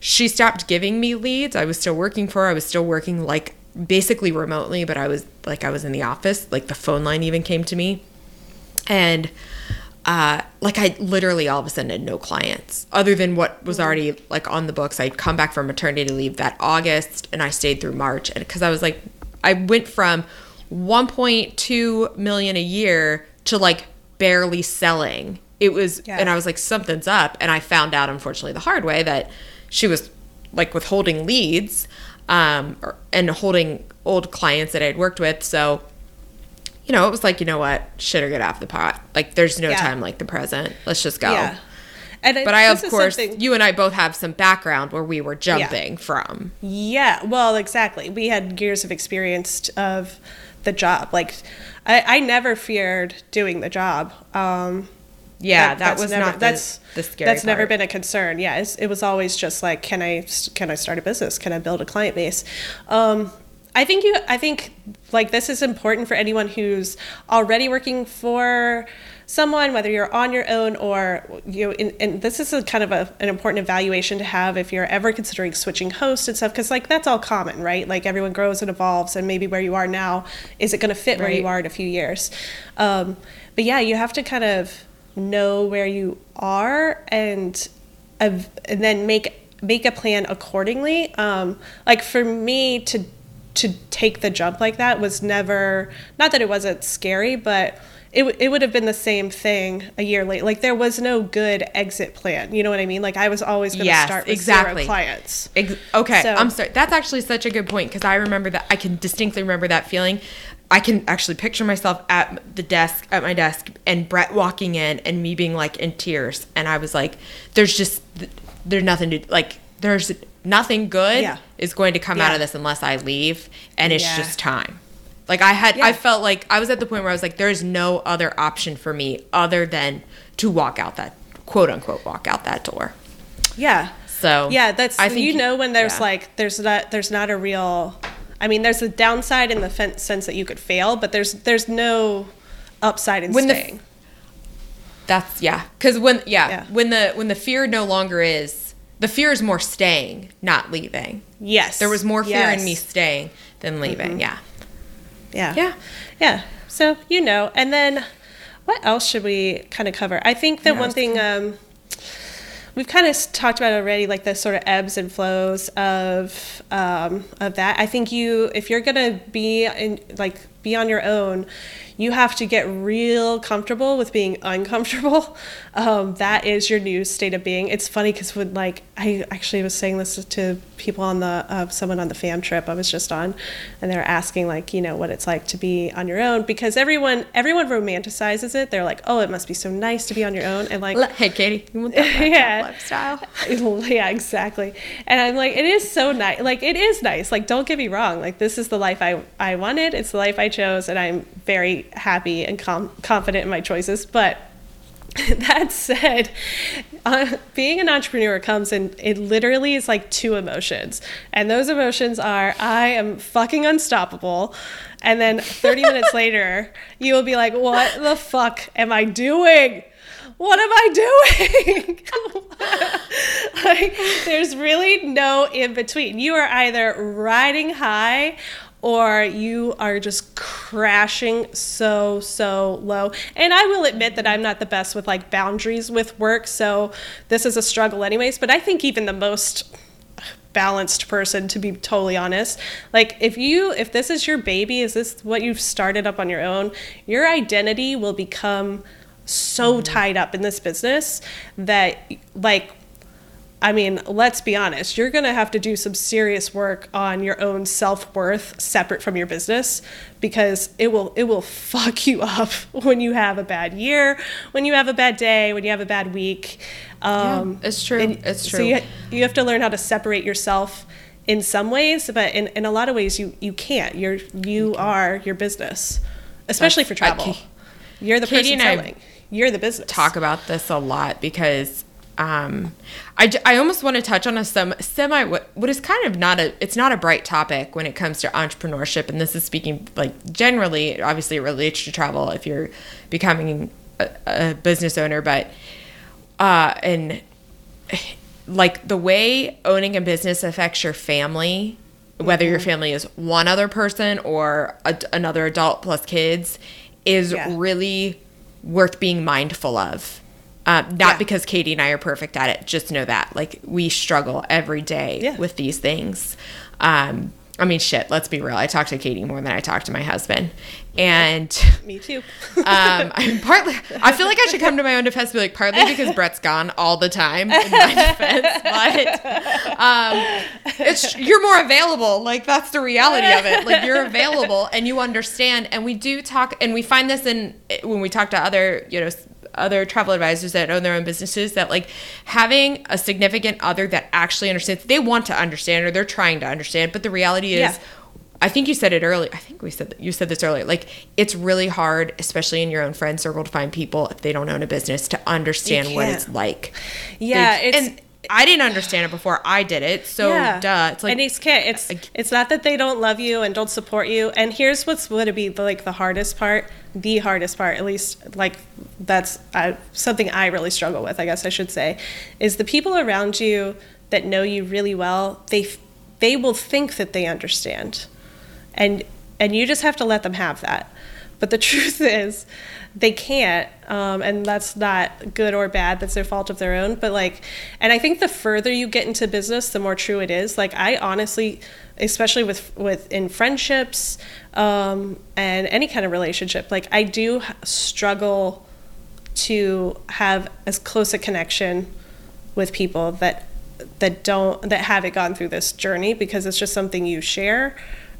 she stopped giving me leads. I was still working for her. I was still working like basically remotely, but I was like I was in the office. Like the phone line even came to me, and uh, like I literally all of a sudden had no clients other than what was already like on the books. I'd come back from maternity leave that August, and I stayed through March, and because I was like, I went from 1.2 million a year to like barely selling. It was, Yeah. and I was like, something's up, and I found out unfortunately the hard way that she was like withholding leads, um, and holding old clients that I'd worked with, so you know, it was like, you know what, shit or get off the pot. Like, there's no Yeah. time like the present. Let's just go. Yeah. And But I, of course, something- you and I both have some background where we were jumping from. Yeah, well, exactly. We had years of experience of the job. Like, I, I never feared doing the job. Um, Yeah, that, that's was never, not that's the scary That's never been a concern. Yeah, it's, it was always just like, can I can I start a business? Can I build a client base? Um, I think you. I think like this is important for anyone who's already working for someone, whether you're on your own or you. Know, in, and this is a kind of a, an important evaluation to have if you're ever considering switching hosts and stuff, because like that's all common, right? Like everyone grows and evolves, and maybe where you are now is it going to fit where you are in a few years. Um, but yeah, you have to kind of know where you are and and then make make a plan accordingly. Um, like for me to to take the jump like that was never not that it wasn't scary, but it, w- it would have been the same thing a year late. Like there was no good exit plan. You know what I mean? Like I was always going to Yes, start with exactly. zero clients. Ex- okay, So- I'm sorry. That's actually such a good point because I remember that. I can distinctly remember that feeling. I can actually picture myself at the desk, at my desk, and Brett walking in and me being like in tears. And I was like, there's just, there's nothing to, like, there's nothing good Yeah. is going to come out of this unless I leave. And it's Yeah. just time. Like, I had, I felt like I was at the point where I was like, there's no other option for me other than to walk out that, quote unquote, walk out that door. Yeah. So, Yeah, that's I think you know when there's yeah. like there's not there's not a real I mean there's a downside in the sense that you could fail, but there's there's no upside in When the- staying. That's yeah. Because when yeah, Yeah. when the when the fear no longer is the fear is more staying, not leaving. yes. There was more fear yes. Mm-hmm. in me staying than leaving. Yeah. Yeah. Yeah. Yeah. So, you know, and then what else should we kind of cover? I think that Yeah, one thing um, we've kind of talked about already, like the sort of ebbs and flows of um, of that. I think you, if you're gonna be in like be on your own, you have to get real comfortable with being uncomfortable. Um, that is your new state of being. It's funny because when like I actually was saying this to people on the uh, someone on the fam trip I was just on, and they were asking like you know what it's like to be on your own because everyone everyone romanticizes it. They're like, oh, it must be so nice to be on your own, and like Hey, Katie, you want that Yeah. lifestyle? yeah, exactly. And I'm like, it is so nice. Like, it is nice. Like, don't get me wrong. Like, this is the life I, I wanted. It's the life I chose. And I'm very happy and com- confident in my choices. But that said, uh, being an entrepreneur comes in, it literally is like two emotions. And those emotions are I am fucking unstoppable. And then 30 minutes later, you will be like, what the fuck am I doing? What am I doing? like, there's really no in between. You are either riding high or you are just crashing so so low. And i will admit that i'm not the best with like boundaries with work so this is a struggle anyways but i think even the most balanced person to be totally honest. Like if you if this is your baby is this what you've started up on your own your identity will become so mm-hmm. tied up in this business that like I mean, let's be honest, you're going to have to do some serious work on your own self-worth separate from your business because it will it will fuck you up when you have a bad year, when you have a bad day, when you have a bad week. Um it's true. It's So you, you have to learn how to separate yourself in some ways, but in, in a lot of ways you you can't. You're you are your business. Especially for That's- I travel. ca- You're the Katie person I selling. You're the business. talk about this a lot because um, I, I almost want to touch on a some semi what, what is kind of not a it's not a bright topic when it comes to entrepreneurship and this is speaking like generally obviously it relates to travel if you're becoming a, a business owner but uh and like the way owning a business affects your family whether your family is one other person or a, another adult plus kids is Yeah. really worth being mindful of um, not Yeah. because katie and i are perfect at it just know that like we struggle every day Yeah. with these things um, i mean shit let's be real i talk to katie more than i talk to my husband and Me too. um, I'm partly. I feel like I should come to my own defense, and be like partly because Brett's gone all the time in my defense, but um, it's you're more available. Like that's the reality of it. Like you're available and you understand. And we do talk, and we find this in when we talk to other, you know, other travel advisors that own their own businesses that like having a significant other that actually understands they want to understand or they're trying to understand but the reality is Yeah. I think you said it earlier. I think we said you said this earlier. Like it's really hard, especially in your own friend circle, to find people if they don't own a business to understand what it's like. Yeah, They- it's- and I didn't understand it before I did it. So duh. It's like and it's can't. It's it's not that they don't love you and don't support you. And here's what's going to be like the hardest part, the hardest part, at least like that's uh, something I really struggle with. I guess I should say, is the people around you that know you really well. They they will think that they understand, and and you just have to let them have that. But the truth is, they can't, um, and that's not good or bad. That's their fault of their own. But like, and I think the further you get into business, the more true it is. Like, I honestly, especially with with in friendships um, and any kind of relationship, like I do struggle to have as close a connection with people that that don't that haven't gone through this journey because it's just something you share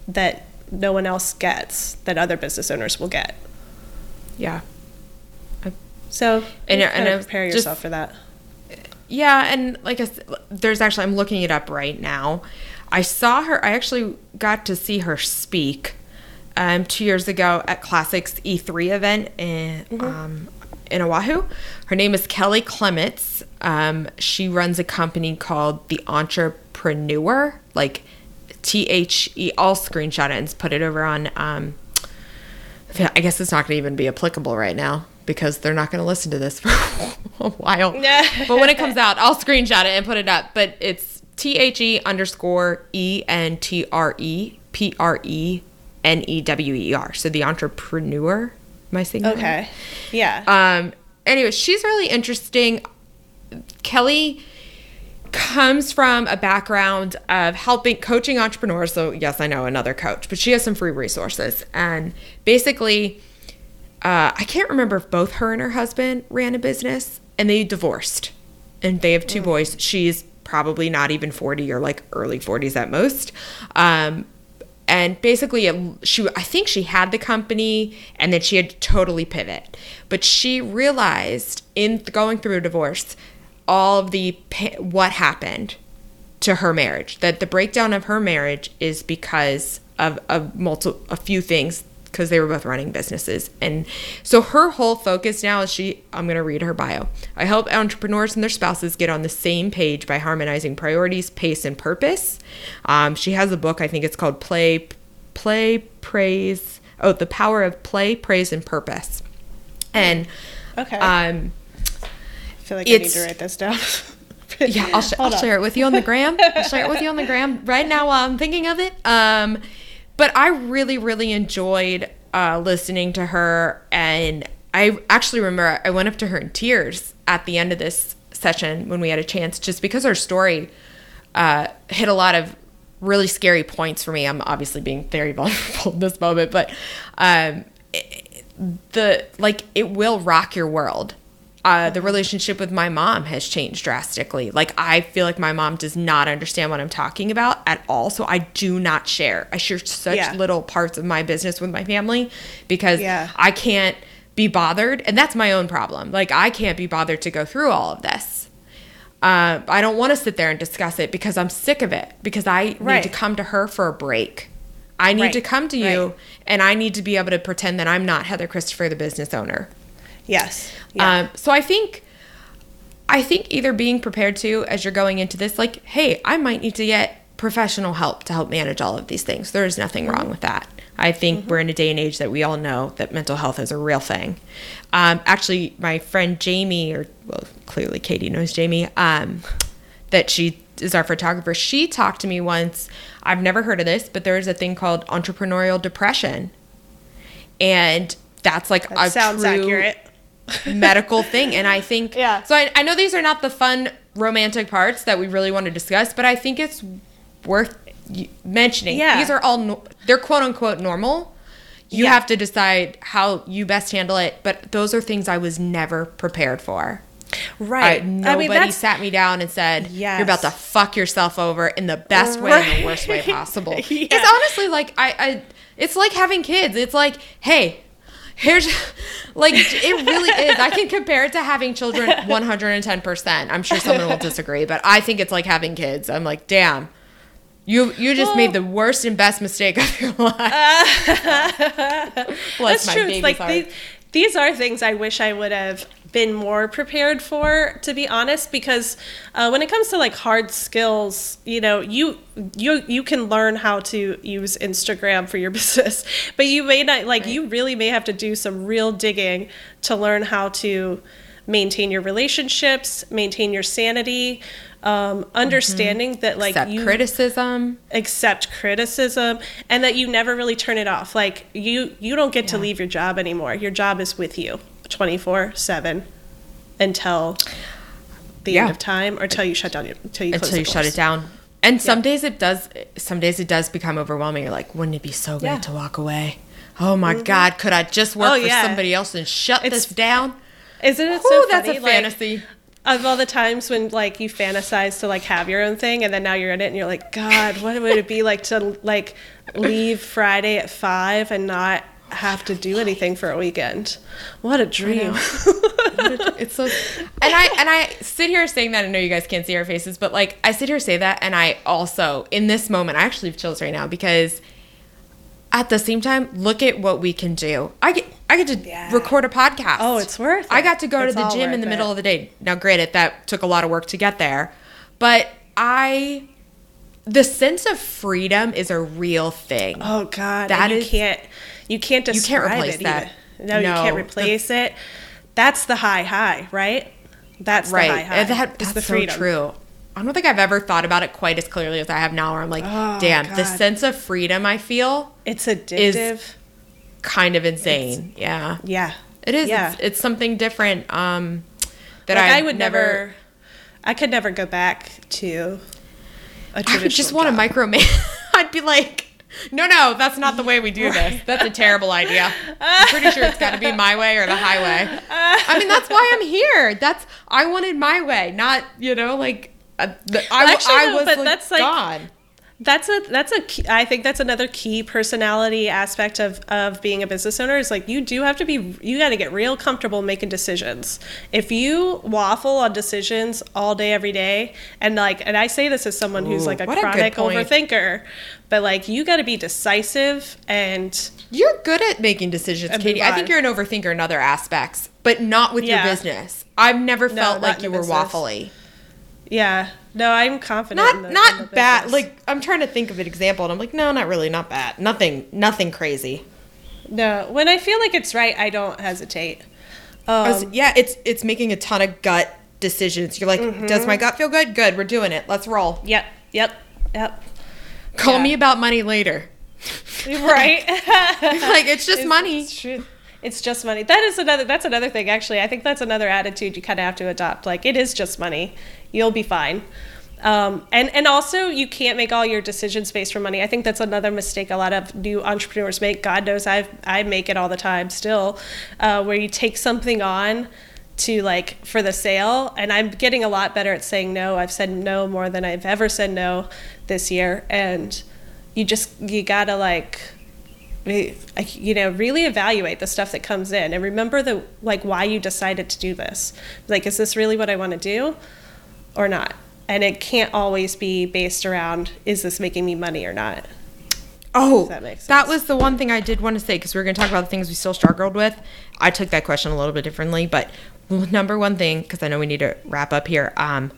that no one else gets that other business owners will get. Yeah. So And- and, I've prepare just- yourself for that. Yeah, and like I there's actually I'm looking it up right now. I saw her. I actually got to see her speak um, two years ago at Classics E3 event in um, in Oahu. Her name is Kelly Clements. Um, she runs a company called The Entrepreneur, like T H E. I'll screenshot it and put it over on. Um, I guess it's not going to even be applicable right now because they're not going to listen to this for a while. but when it comes out, I'll screenshot it and put it up. But it's T H E underscore E N T R E P R E N E W E R. So the entrepreneur. Am I saying right? Okay. Yeah. Um, anyway, she's really interesting. Kelly comes from a background of helping coaching entrepreneurs. So, yes, I know another coach, but she has some free resources. And basically, uh, I can't remember if both her and her husband ran a business and they divorced. And they have two boys. She's probably not even 40 or like early 40s at most. Um, and basically it, she i think she had the company and then she had to totally pivot but she realized in going through a divorce all of the what happened to her marriage that the breakdown of her marriage is because of a multi a few things because they were both running businesses. And so her whole focus now is she i'm going to read her bio. I help entrepreneurs and their spouses get on the same page by harmonizing priorities pace and purpose. Um, she has a book i think it's called play play praise oh the power of play praise and purpose. And okay. um feel like I need to write this down. yeah, I'll, sh- I'll share it with you on the gram. I'll share it with you on the gram right now while I'm thinking of it. Um, but I really, really enjoyed uh, listening to her, and I actually remember I went up to her in tears at the end of this session when we had a chance, just because her story uh, hit a lot of really scary points for me. I'm obviously being very vulnerable in this moment, but um, it- the like it will rock your world uh, the relationship with my mom has changed drastically. Like, I feel like my mom does not understand what I'm talking about at all. So, I do not share. I share such Yeah. little parts of my business with my family because Yeah. I can't be bothered. And that's my own problem. Like, I can't be bothered to go through all of this. Uh, I don't want to sit there and discuss it because I'm sick of it because I need to come to her for a break. I need Right. to come to you Right. and I need to be able to pretend that I'm not Heather Christopher, the business owner. Yes. Yeah. Um, so I think, I think either being prepared to as you're going into this, like, hey, I might need to get professional help to help manage all of these things. There is nothing wrong with that. I think we're in a day and age that we all know that mental health is a real thing. Um, actually, my friend Jamie, or well, clearly Katie knows Jamie, um, that she is our photographer. She talked to me once. I've never heard of this, but there is a thing called entrepreneurial depression, and that's like that a sounds true accurate. Medical thing. And I think, Yeah. So I, I know these are not the fun romantic parts that we really want to discuss, but I think it's worth mentioning. Yeah. These are all, no- they're quote unquote normal. You Yeah. have to decide how you best handle it, but those are things I was never prepared for. Right. I, nobody sat me down and said, Yes. "You're about to fuck yourself over in the best way and the worst way possible." Yeah. It's honestly like I, I, it's like having kids. It's like, hey, Here's like it really is. I can compare it to having children 110%. I'm sure someone will disagree, but I think it's like having kids. I'm like, damn. You you just Well- made the worst and best mistake of your life. Bless That's my true. baby's It's like these, these are things I wish I would have been more prepared for, to be honest. Because uh, when it comes to like hard skills, you know, you you you can learn how to use Instagram for your business, but you may not like. You really may have to do some real digging to learn how to maintain your relationships, maintain your sanity. Um, understanding that like Accept you criticism. accept criticism and that you never really turn it off like you you don't get to leave your job anymore your job is with you 24/7 until the Yeah. end of time or until you shut down your until you, close until you shut it down. And some days it does. Some days it does become overwhelming. You're like, wouldn't it be so good Yeah. to walk away? Oh my mm-hmm. God, could I just work Oh, for somebody else and shut It's- this down? isn't it Ooh, so that's funny a like, fantasy. of all the times when like you fantasize to like have your own thing and then now you're in it and you're like god what would it be like to like leave friday at five and not have to do anything for a weekend. What a dream. It's so and i and i sit here saying that i know you guys can't see our faces but like i sit here say that and i also in this moment i actually have chills right now because at the same time look at what we can do. I get i get to Yeah. record a podcast. Oh, it's worth i got to go It's to the gym in worth the it. middle of the day. Now granted that took a lot of work to get there but i the sense of freedom is a real thing. Oh God, That that you is- can't you can't can't replace it that. either. No, you can't the- replace it. That's the high high, right? That's right the high high. that, that's the so true i don't think i've ever thought about it quite as clearly as i have now where i'm like Oh, damn the sense of freedom i feel It's addictive. kind of insane yeah yeah, it is Yeah, it's, it's something different um that like I, would never, I could never go back to a i would just want to job. micromanage i'd be like no no that's not the way we do this. That's a terrible idea. I'm pretty sure it's got to be my way or the highway. I mean that's why i'm here. That's i wanted my way not you know like uh, the, I, Actually, I no, was but like, that's like- gone That's a that's a key, I think that's another key personality aspect of of being a business owner is like you do have to be you got to get real comfortable making decisions. If you waffle on decisions all day every day and like and I say this as someone who's Ooh, like a what a chronic overthinker, but like you got to be decisive and You're good at making decisions, Katie. I think you're an overthinker in other aspects, but not with Yeah. your business. I've never No, felt like you were business. waffly. Yeah. No, I'm confident Not in the, not bad. Like I'm trying to think of an example, and I'm like, no, not really, not bad. Nothing, nothing crazy. no, when I feel like it's right, I don't hesitate. I was- Um, yeah, it's it's making a ton of gut decisions. You're like, Mm-hmm. does my gut feel good? Good, we're doing it. Let's roll. yep. Yep. Yep. Call Yeah. me about money later. Right. like it's just money. It's true. It's just money. That is another. That's another thing. Actually, I think that's another attitude you kind of have to adopt. Like it is just money. You'll be fine. Um, and and also you can't make all your decisions based on money. I think that's another mistake a lot of new entrepreneurs make. God knows I I make it all the time still, uh, where you take something on to like for the sale and i'm getting a lot better at saying no i've said no more than i've ever said no this year and you just you gotta like, you know really evaluate the stuff that comes in and remember the like why you decided to do this like is this really what i want to do or not and it can't always be based around is this making me money or not Oh, that makes that was the one thing I did want to say because we are going to talk about the things we still struggled with. I took that question a little bit differently, but number one thing, because I know we need to wrap up here, um,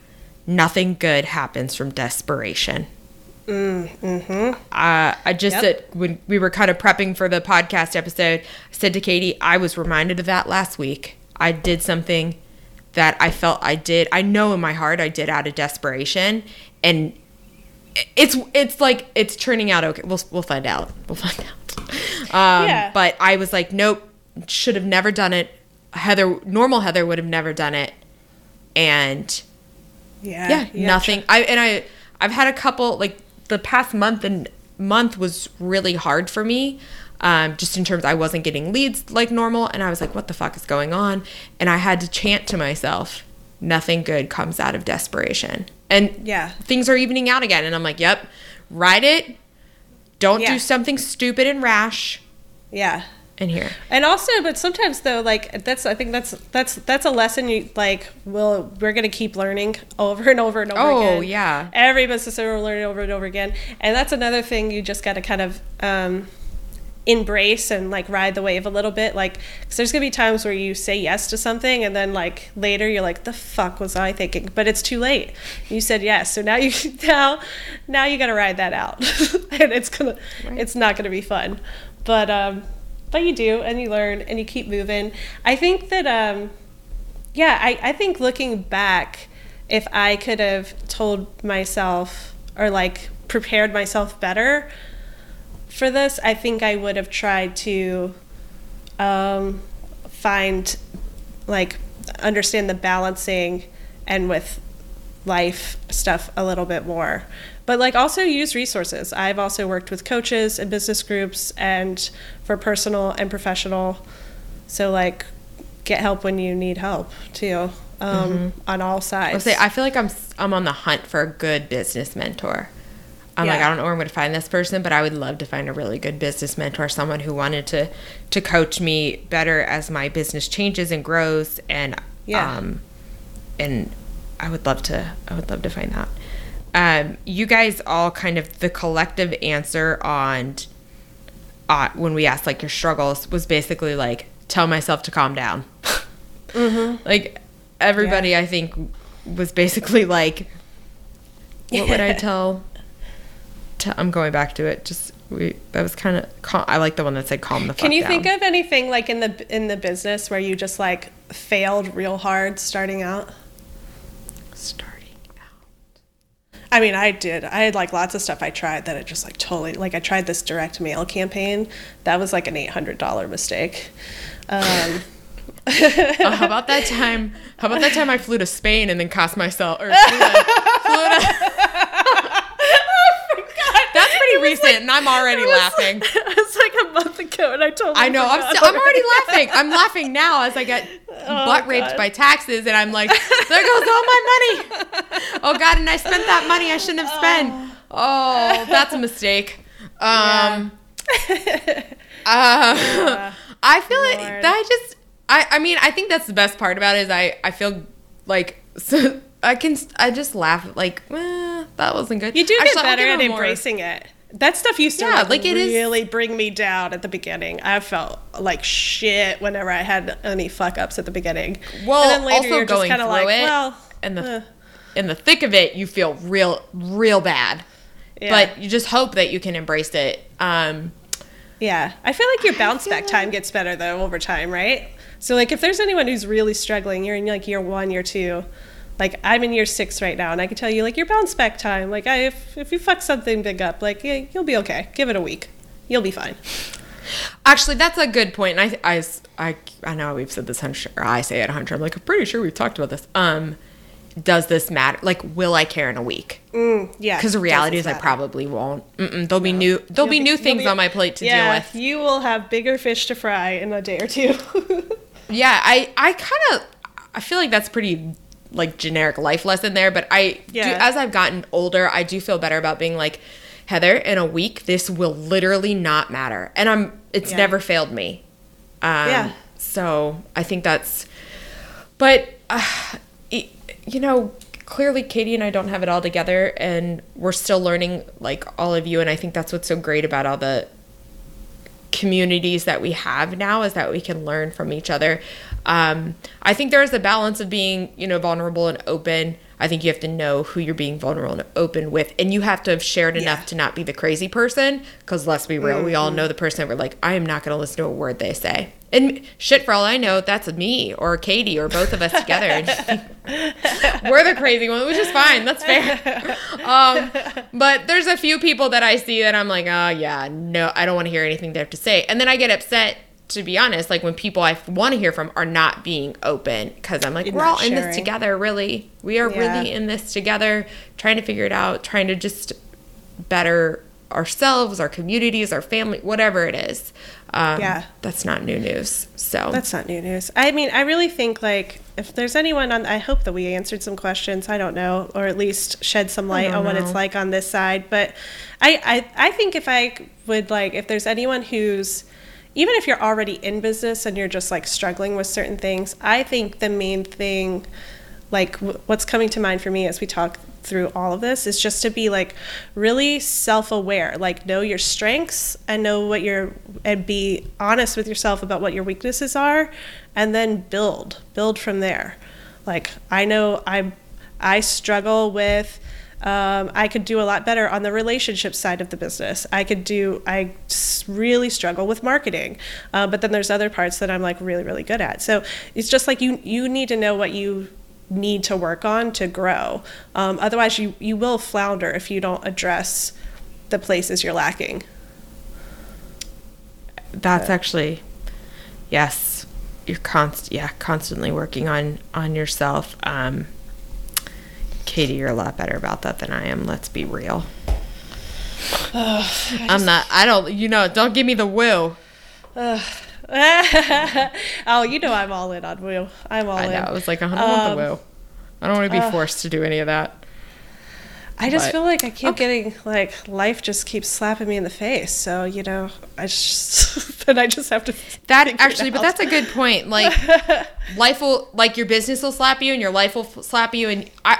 nothing good happens from desperation. Mm Uh, I just Yep. said when we were kind of prepping for the podcast episode, I said to Katie, I was reminded of that last week. I did something that I felt I did. I know in my heart I did out of desperation, and it's it's like it's turning out okay. We'll we'll find out. We'll find out. Um, Yeah. But I was like, nope, should have never done it. Heather, normal Heather would have never done it, and yeah, nothing. I and I I've had a couple like the past month and month was really hard for me. Um, just in terms I wasn't getting leads like normal and I was like what the fuck is going on and I had to chant to myself nothing good comes out of desperation and Yeah. things are evening out again and I'm like yep ride it don't Yeah. do something stupid and rash yeah in here. And also, but sometimes though, like that's I think that's that's that's a lesson you like. Will we're gonna keep learning over and over and over Oh, again. Oh yeah. Every business owner will learn over and over again, and that's another thing you just got to kind of um, embrace and like ride the wave a little bit. Like, because there's gonna be times where you say yes to something, and then like later you're like, the fuck was I thinking? But it's too late. You said yes, so now you now now you got to ride that out, and it's gonna it's not gonna be fun. But um, but you do, and you learn, and you keep moving. I think that um, yeah, I, I think looking back, if I could have told myself or like prepared myself better for this, I think I would have tried to um, find like understand the balancing and with life stuff a little bit more. But like also use resources. I've also worked with coaches and business groups and for personal and professional. So like get help when you need help too. Um, on all I sides. say I feel like I'm I'm on the hunt for a good business mentor. I'm like I don't know where I'm going to find this person, but I would love to find a really good business mentor, someone who wanted to to coach me better as my business changes and grows, and Yeah. um, and I would love to I would love to find that. Um, you guys all kind of the collective answer on uh, when we asked like your struggles was basically like tell myself to calm down. Like everybody, I think, was basically like, what would I tell? I I'm going back to it. Just we that was kind of. Cal- I like the one that said calm the fuck Can you down. think of anything like in the in the business where you just like failed real hard starting out? starting out? I mean, I did. I had like lots of stuff I tried that it just like totally like I tried this direct mail campaign. That was like an eight hundred dollar mistake. Um, Oh, how about that time? How about that time I flew to Spain and then cost myself or flew to, flew to Recent, and I'm already laughing. it was like a month ago, and I told. I know. I'm still, I'm already laughing. I'm laughing now as I get butt raped Oh, God. by taxes, and I'm like, there goes all my money. Oh God, and I spent that money I shouldn't have spent. Oh, that's a mistake. Um, uh, I feel like Lord. that just. I I mean I think that's the best part about it is I I feel like so I can I just laugh like eh, that wasn't good. You do get Actually, I'll better at it more. embracing it. That stuff used to Yeah, like, like, it is- really bring me down at the beginning. I felt like shit whenever I had any fuck ups at the beginning. Well, and then later also you're going of through like, it, well, and the eh. in the thick of it, you feel real, real bad. Yeah. But you just hope that you can embrace it. Um, Yeah, I feel like your bounce back time gets better though over time, right? So like if there's anyone who's really struggling, you're in like year one, year two. Like I'm in year six right now, and I can tell you like your bounce back time. Like I, if if you fuck something big up, like yeah, you'll be okay. Give it a week, you'll be fine. actually, that's a good point. And I, I, I, I know we've said this hundred, or I say it a hundred. I'm like, I'm pretty sure we've talked about this. Um, does this matter? Like, will I care in a week? Mm, yeah, Because the reality is, doesn't I probably won't. Mm-mm, there'll be new. There'll You'll be, new things be- on my plate to yeah, deal with. You will have bigger fish to fry in a day or two. Yeah, I I kind of I feel like that's pretty like generic life lesson there, but I do, Yeah. as I've gotten older, I do feel better about being like Heather, in a week this will literally not matter. And I'm it's Yeah. never failed me. Um Yeah. so I think that's but uh, it, you know, clearly Katie and I don't have it all together and we're still learning like all of you and I think that's what's so great about all the communities that we have now is that we can learn from each other. Um, I think there's a balance of being, you know, vulnerable and open. I think you have to know who you're being vulnerable and open with, and you have to have shared enough Yeah. to not be the crazy person. Because let's be real, we all know the person that we're like, I am not going to listen to a word they say. And shit, for all I know, that's me or Katie or both of us together. We're the crazy one, which is fine. That's fair. Um, but there's a few people that I see that I'm like, oh yeah, no, I don't want to hear anything they have to say. And then I get upset, to be honest, like when people I want to hear from are not being open because I'm like, You're we're all not in this together, really. We are Yeah. really in this together, trying to figure it out, trying to just better ourselves, our communities, our family, whatever it is. Um, Yeah. That's not new news. So That's not new news. I mean, I really think like if there's anyone on, I hope that we answered some questions. I don't know, or at least shed some light on what it's like on this side. But I, I, I think if I would like, if there's anyone who's even if you're already in business and you're just like struggling with certain things, I think the main thing, like w- what's coming to mind for me as we talk through all of this, is just to be like really self aware, like know your strengths and know what your, and be honest with yourself about what your weaknesses are, and then build, build from there. Like I know I, I struggle with um, I could do a lot better on the relationship side of the business. I could do, I really struggle with marketing, uh, but then there's other parts that I'm like really, really good at. So it's just like you, you need to know what you need to work on to grow. Um, otherwise, you, you will flounder if you don't address the places you're lacking. That's actually, yes, you're const, yeah, constantly working on on yourself. Um, Katie, you're a lot better about that than I am. Let's be real. I'm not. I don't. You know. Don't give me the woo. oh, you know I'm all in on woo. I'm all I in. know. I was like, I don't want Um, the woo. I don't want to be forced to do any of that. I just But- feel like I keep getting like life just keeps slapping me in the face. So you know, I just then I just have to. That actually, but that's a good point. Like, life will, like, your business will slap you, and your life will slap you, and I,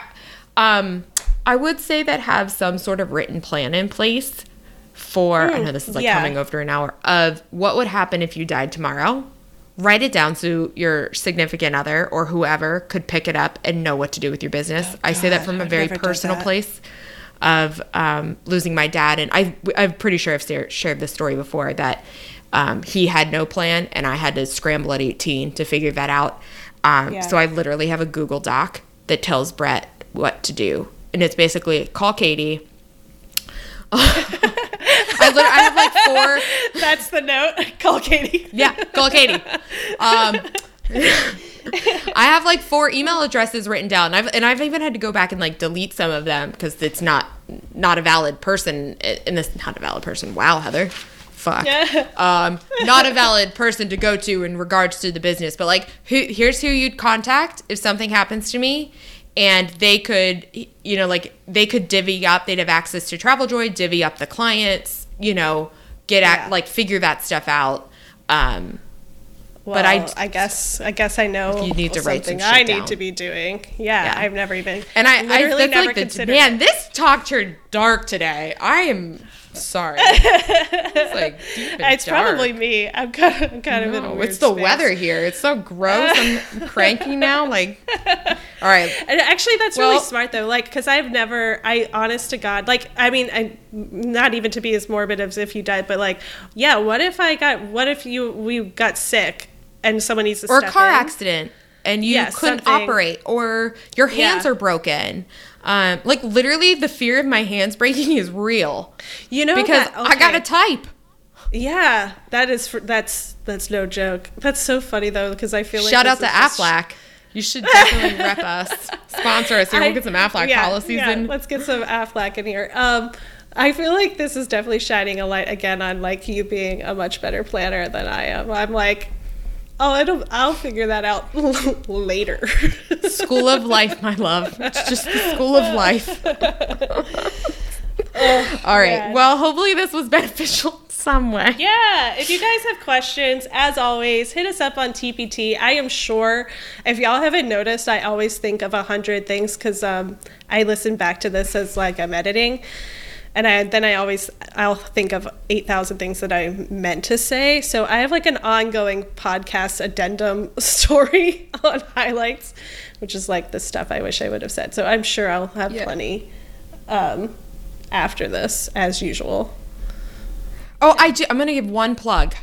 um, I would say that have some sort of written plan in place for. I know this is like yeah. coming over an hour of what would happen if you died tomorrow. Write it down so your significant other or whoever could pick it up and know what to do with your business. I say that from a very personal place of um, losing my dad, and I, I'm pretty sure I've shared, shared this story before that um, he had no plan, and I had to scramble at 18 to figure that out. Um, Yeah. So I literally have a Google Doc that tells Brett what to do, and it's basically call Katie. I, I have like four. That's the note. Call Katie. Yeah, call Katie. Um, I have like four email addresses written down. I've and I've even had to go back and like delete some of them because it's not not a valid person. And this not a valid person. Wow, Heather. Fuck. Um, not a valid person to go to in regards to the business. But like, who, here's who you'd contact if something happens to me, and they could, you know, like they could divvy up. They'd have access to travel TravelJoy, divvy up the clients. You know, get at Yeah. like figure that stuff out. Um, Well, But I- I, guess I guess I know You need to write some something I need down. to be doing. Yeah, Yeah. I've never even And I, I literally that's never like the, considered. man, this talk turned dark today. I am sorry. it's like It's probably me. I'm kind of, I'm kind of in a weird it's the space. weather here. It's so gross. I'm cranky now. Like, all right. And actually, that's Well- really smart though. Like, because I've never, I honest to God, like, I mean, I not even to be as morbid as if you died, but like, yeah, what if I got, what if you we got sick and someone needs to Or a car in? accident and you Yeah, couldn't something- operate, or your hands Yeah. are broken. Um, like literally, the fear of my hands breaking is real You know, because that- I got to type. Yeah, that is for, that's that's no joke. That's so funny though because I feel like Shout out to Aflac. You should definitely rep us, sponsor us here. We'll get some Aflac yeah, policies yeah, in. Let's get some Aflac in here. Um, I feel like this is definitely shining a light again on like you being a much better planner than I am. I'm like, oh, it'll, I'll figure that out later. School of life, my love. It's just the school of life. All right. man. Well, hopefully this was beneficial in some way. Yeah, if you guys have questions, as always, hit us up on TPT. I am sure if y'all haven't noticed, I always think of a hundred things because um, I listen back to this as like I'm editing, and I, then I always I'll think of eight thousand things that I meant to say. So I have like an ongoing podcast addendum story on highlights, which is like the stuff I wish I would have said. So I'm sure I'll have Yeah. plenty um, after this, as usual. Oh, I do, I'm going to give one plug.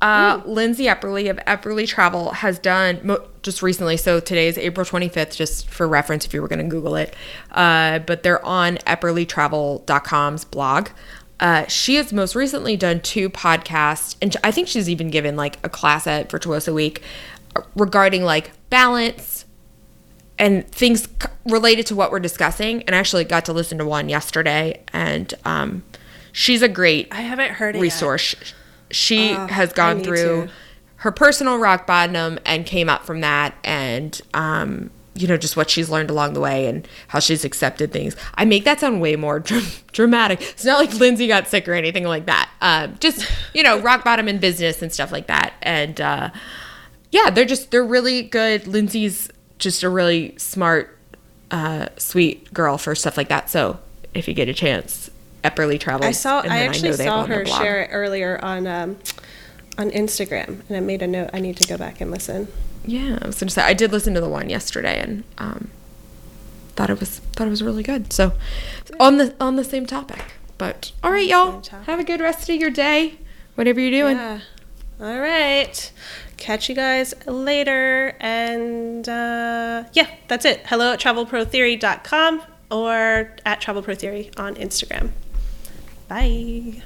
Uh, Lindsay Epperly of Epperly Travel has done mo- just recently. So today is April 25th, just for reference if you were going to Google it. Uh, but they're on epperlytravel.com's blog. Uh, she has most recently done two podcasts, and I think she's even given like a class at Virtuoso Week uh, regarding like balance and things c- related to what we're discussing. And I actually got to listen to one yesterday, and um, she's a great I haven't heard it yet. She Oh, has gone through to. her personal rock bottom and came up from that and um you know, just what she's learned along the way and how she's accepted things. I make that sound way more dr- dramatic. It's not like Lindsay got sick or anything like that. Um, just, you know, rock bottom in business and stuff like that. And uh, yeah, they're just, they're really good. Lindsay's just a really smart, uh, sweet girl for stuff like that. So if you get a chance, Epperly Travels. I saw. I actually know saw her share it earlier on um, on Instagram, and I made a note. I need to go back and listen. Yeah, I was gonna say I did listen to the one yesterday and um, thought it was thought it was really good. So on the on the same topic. But all right, y'all, have a good rest of your day, whatever you're doing. Yeah. All right. Catch you guys later. And uh, yeah, that's it. Hello at travelprotheory.com or at travelprotheory on Instagram. Bye.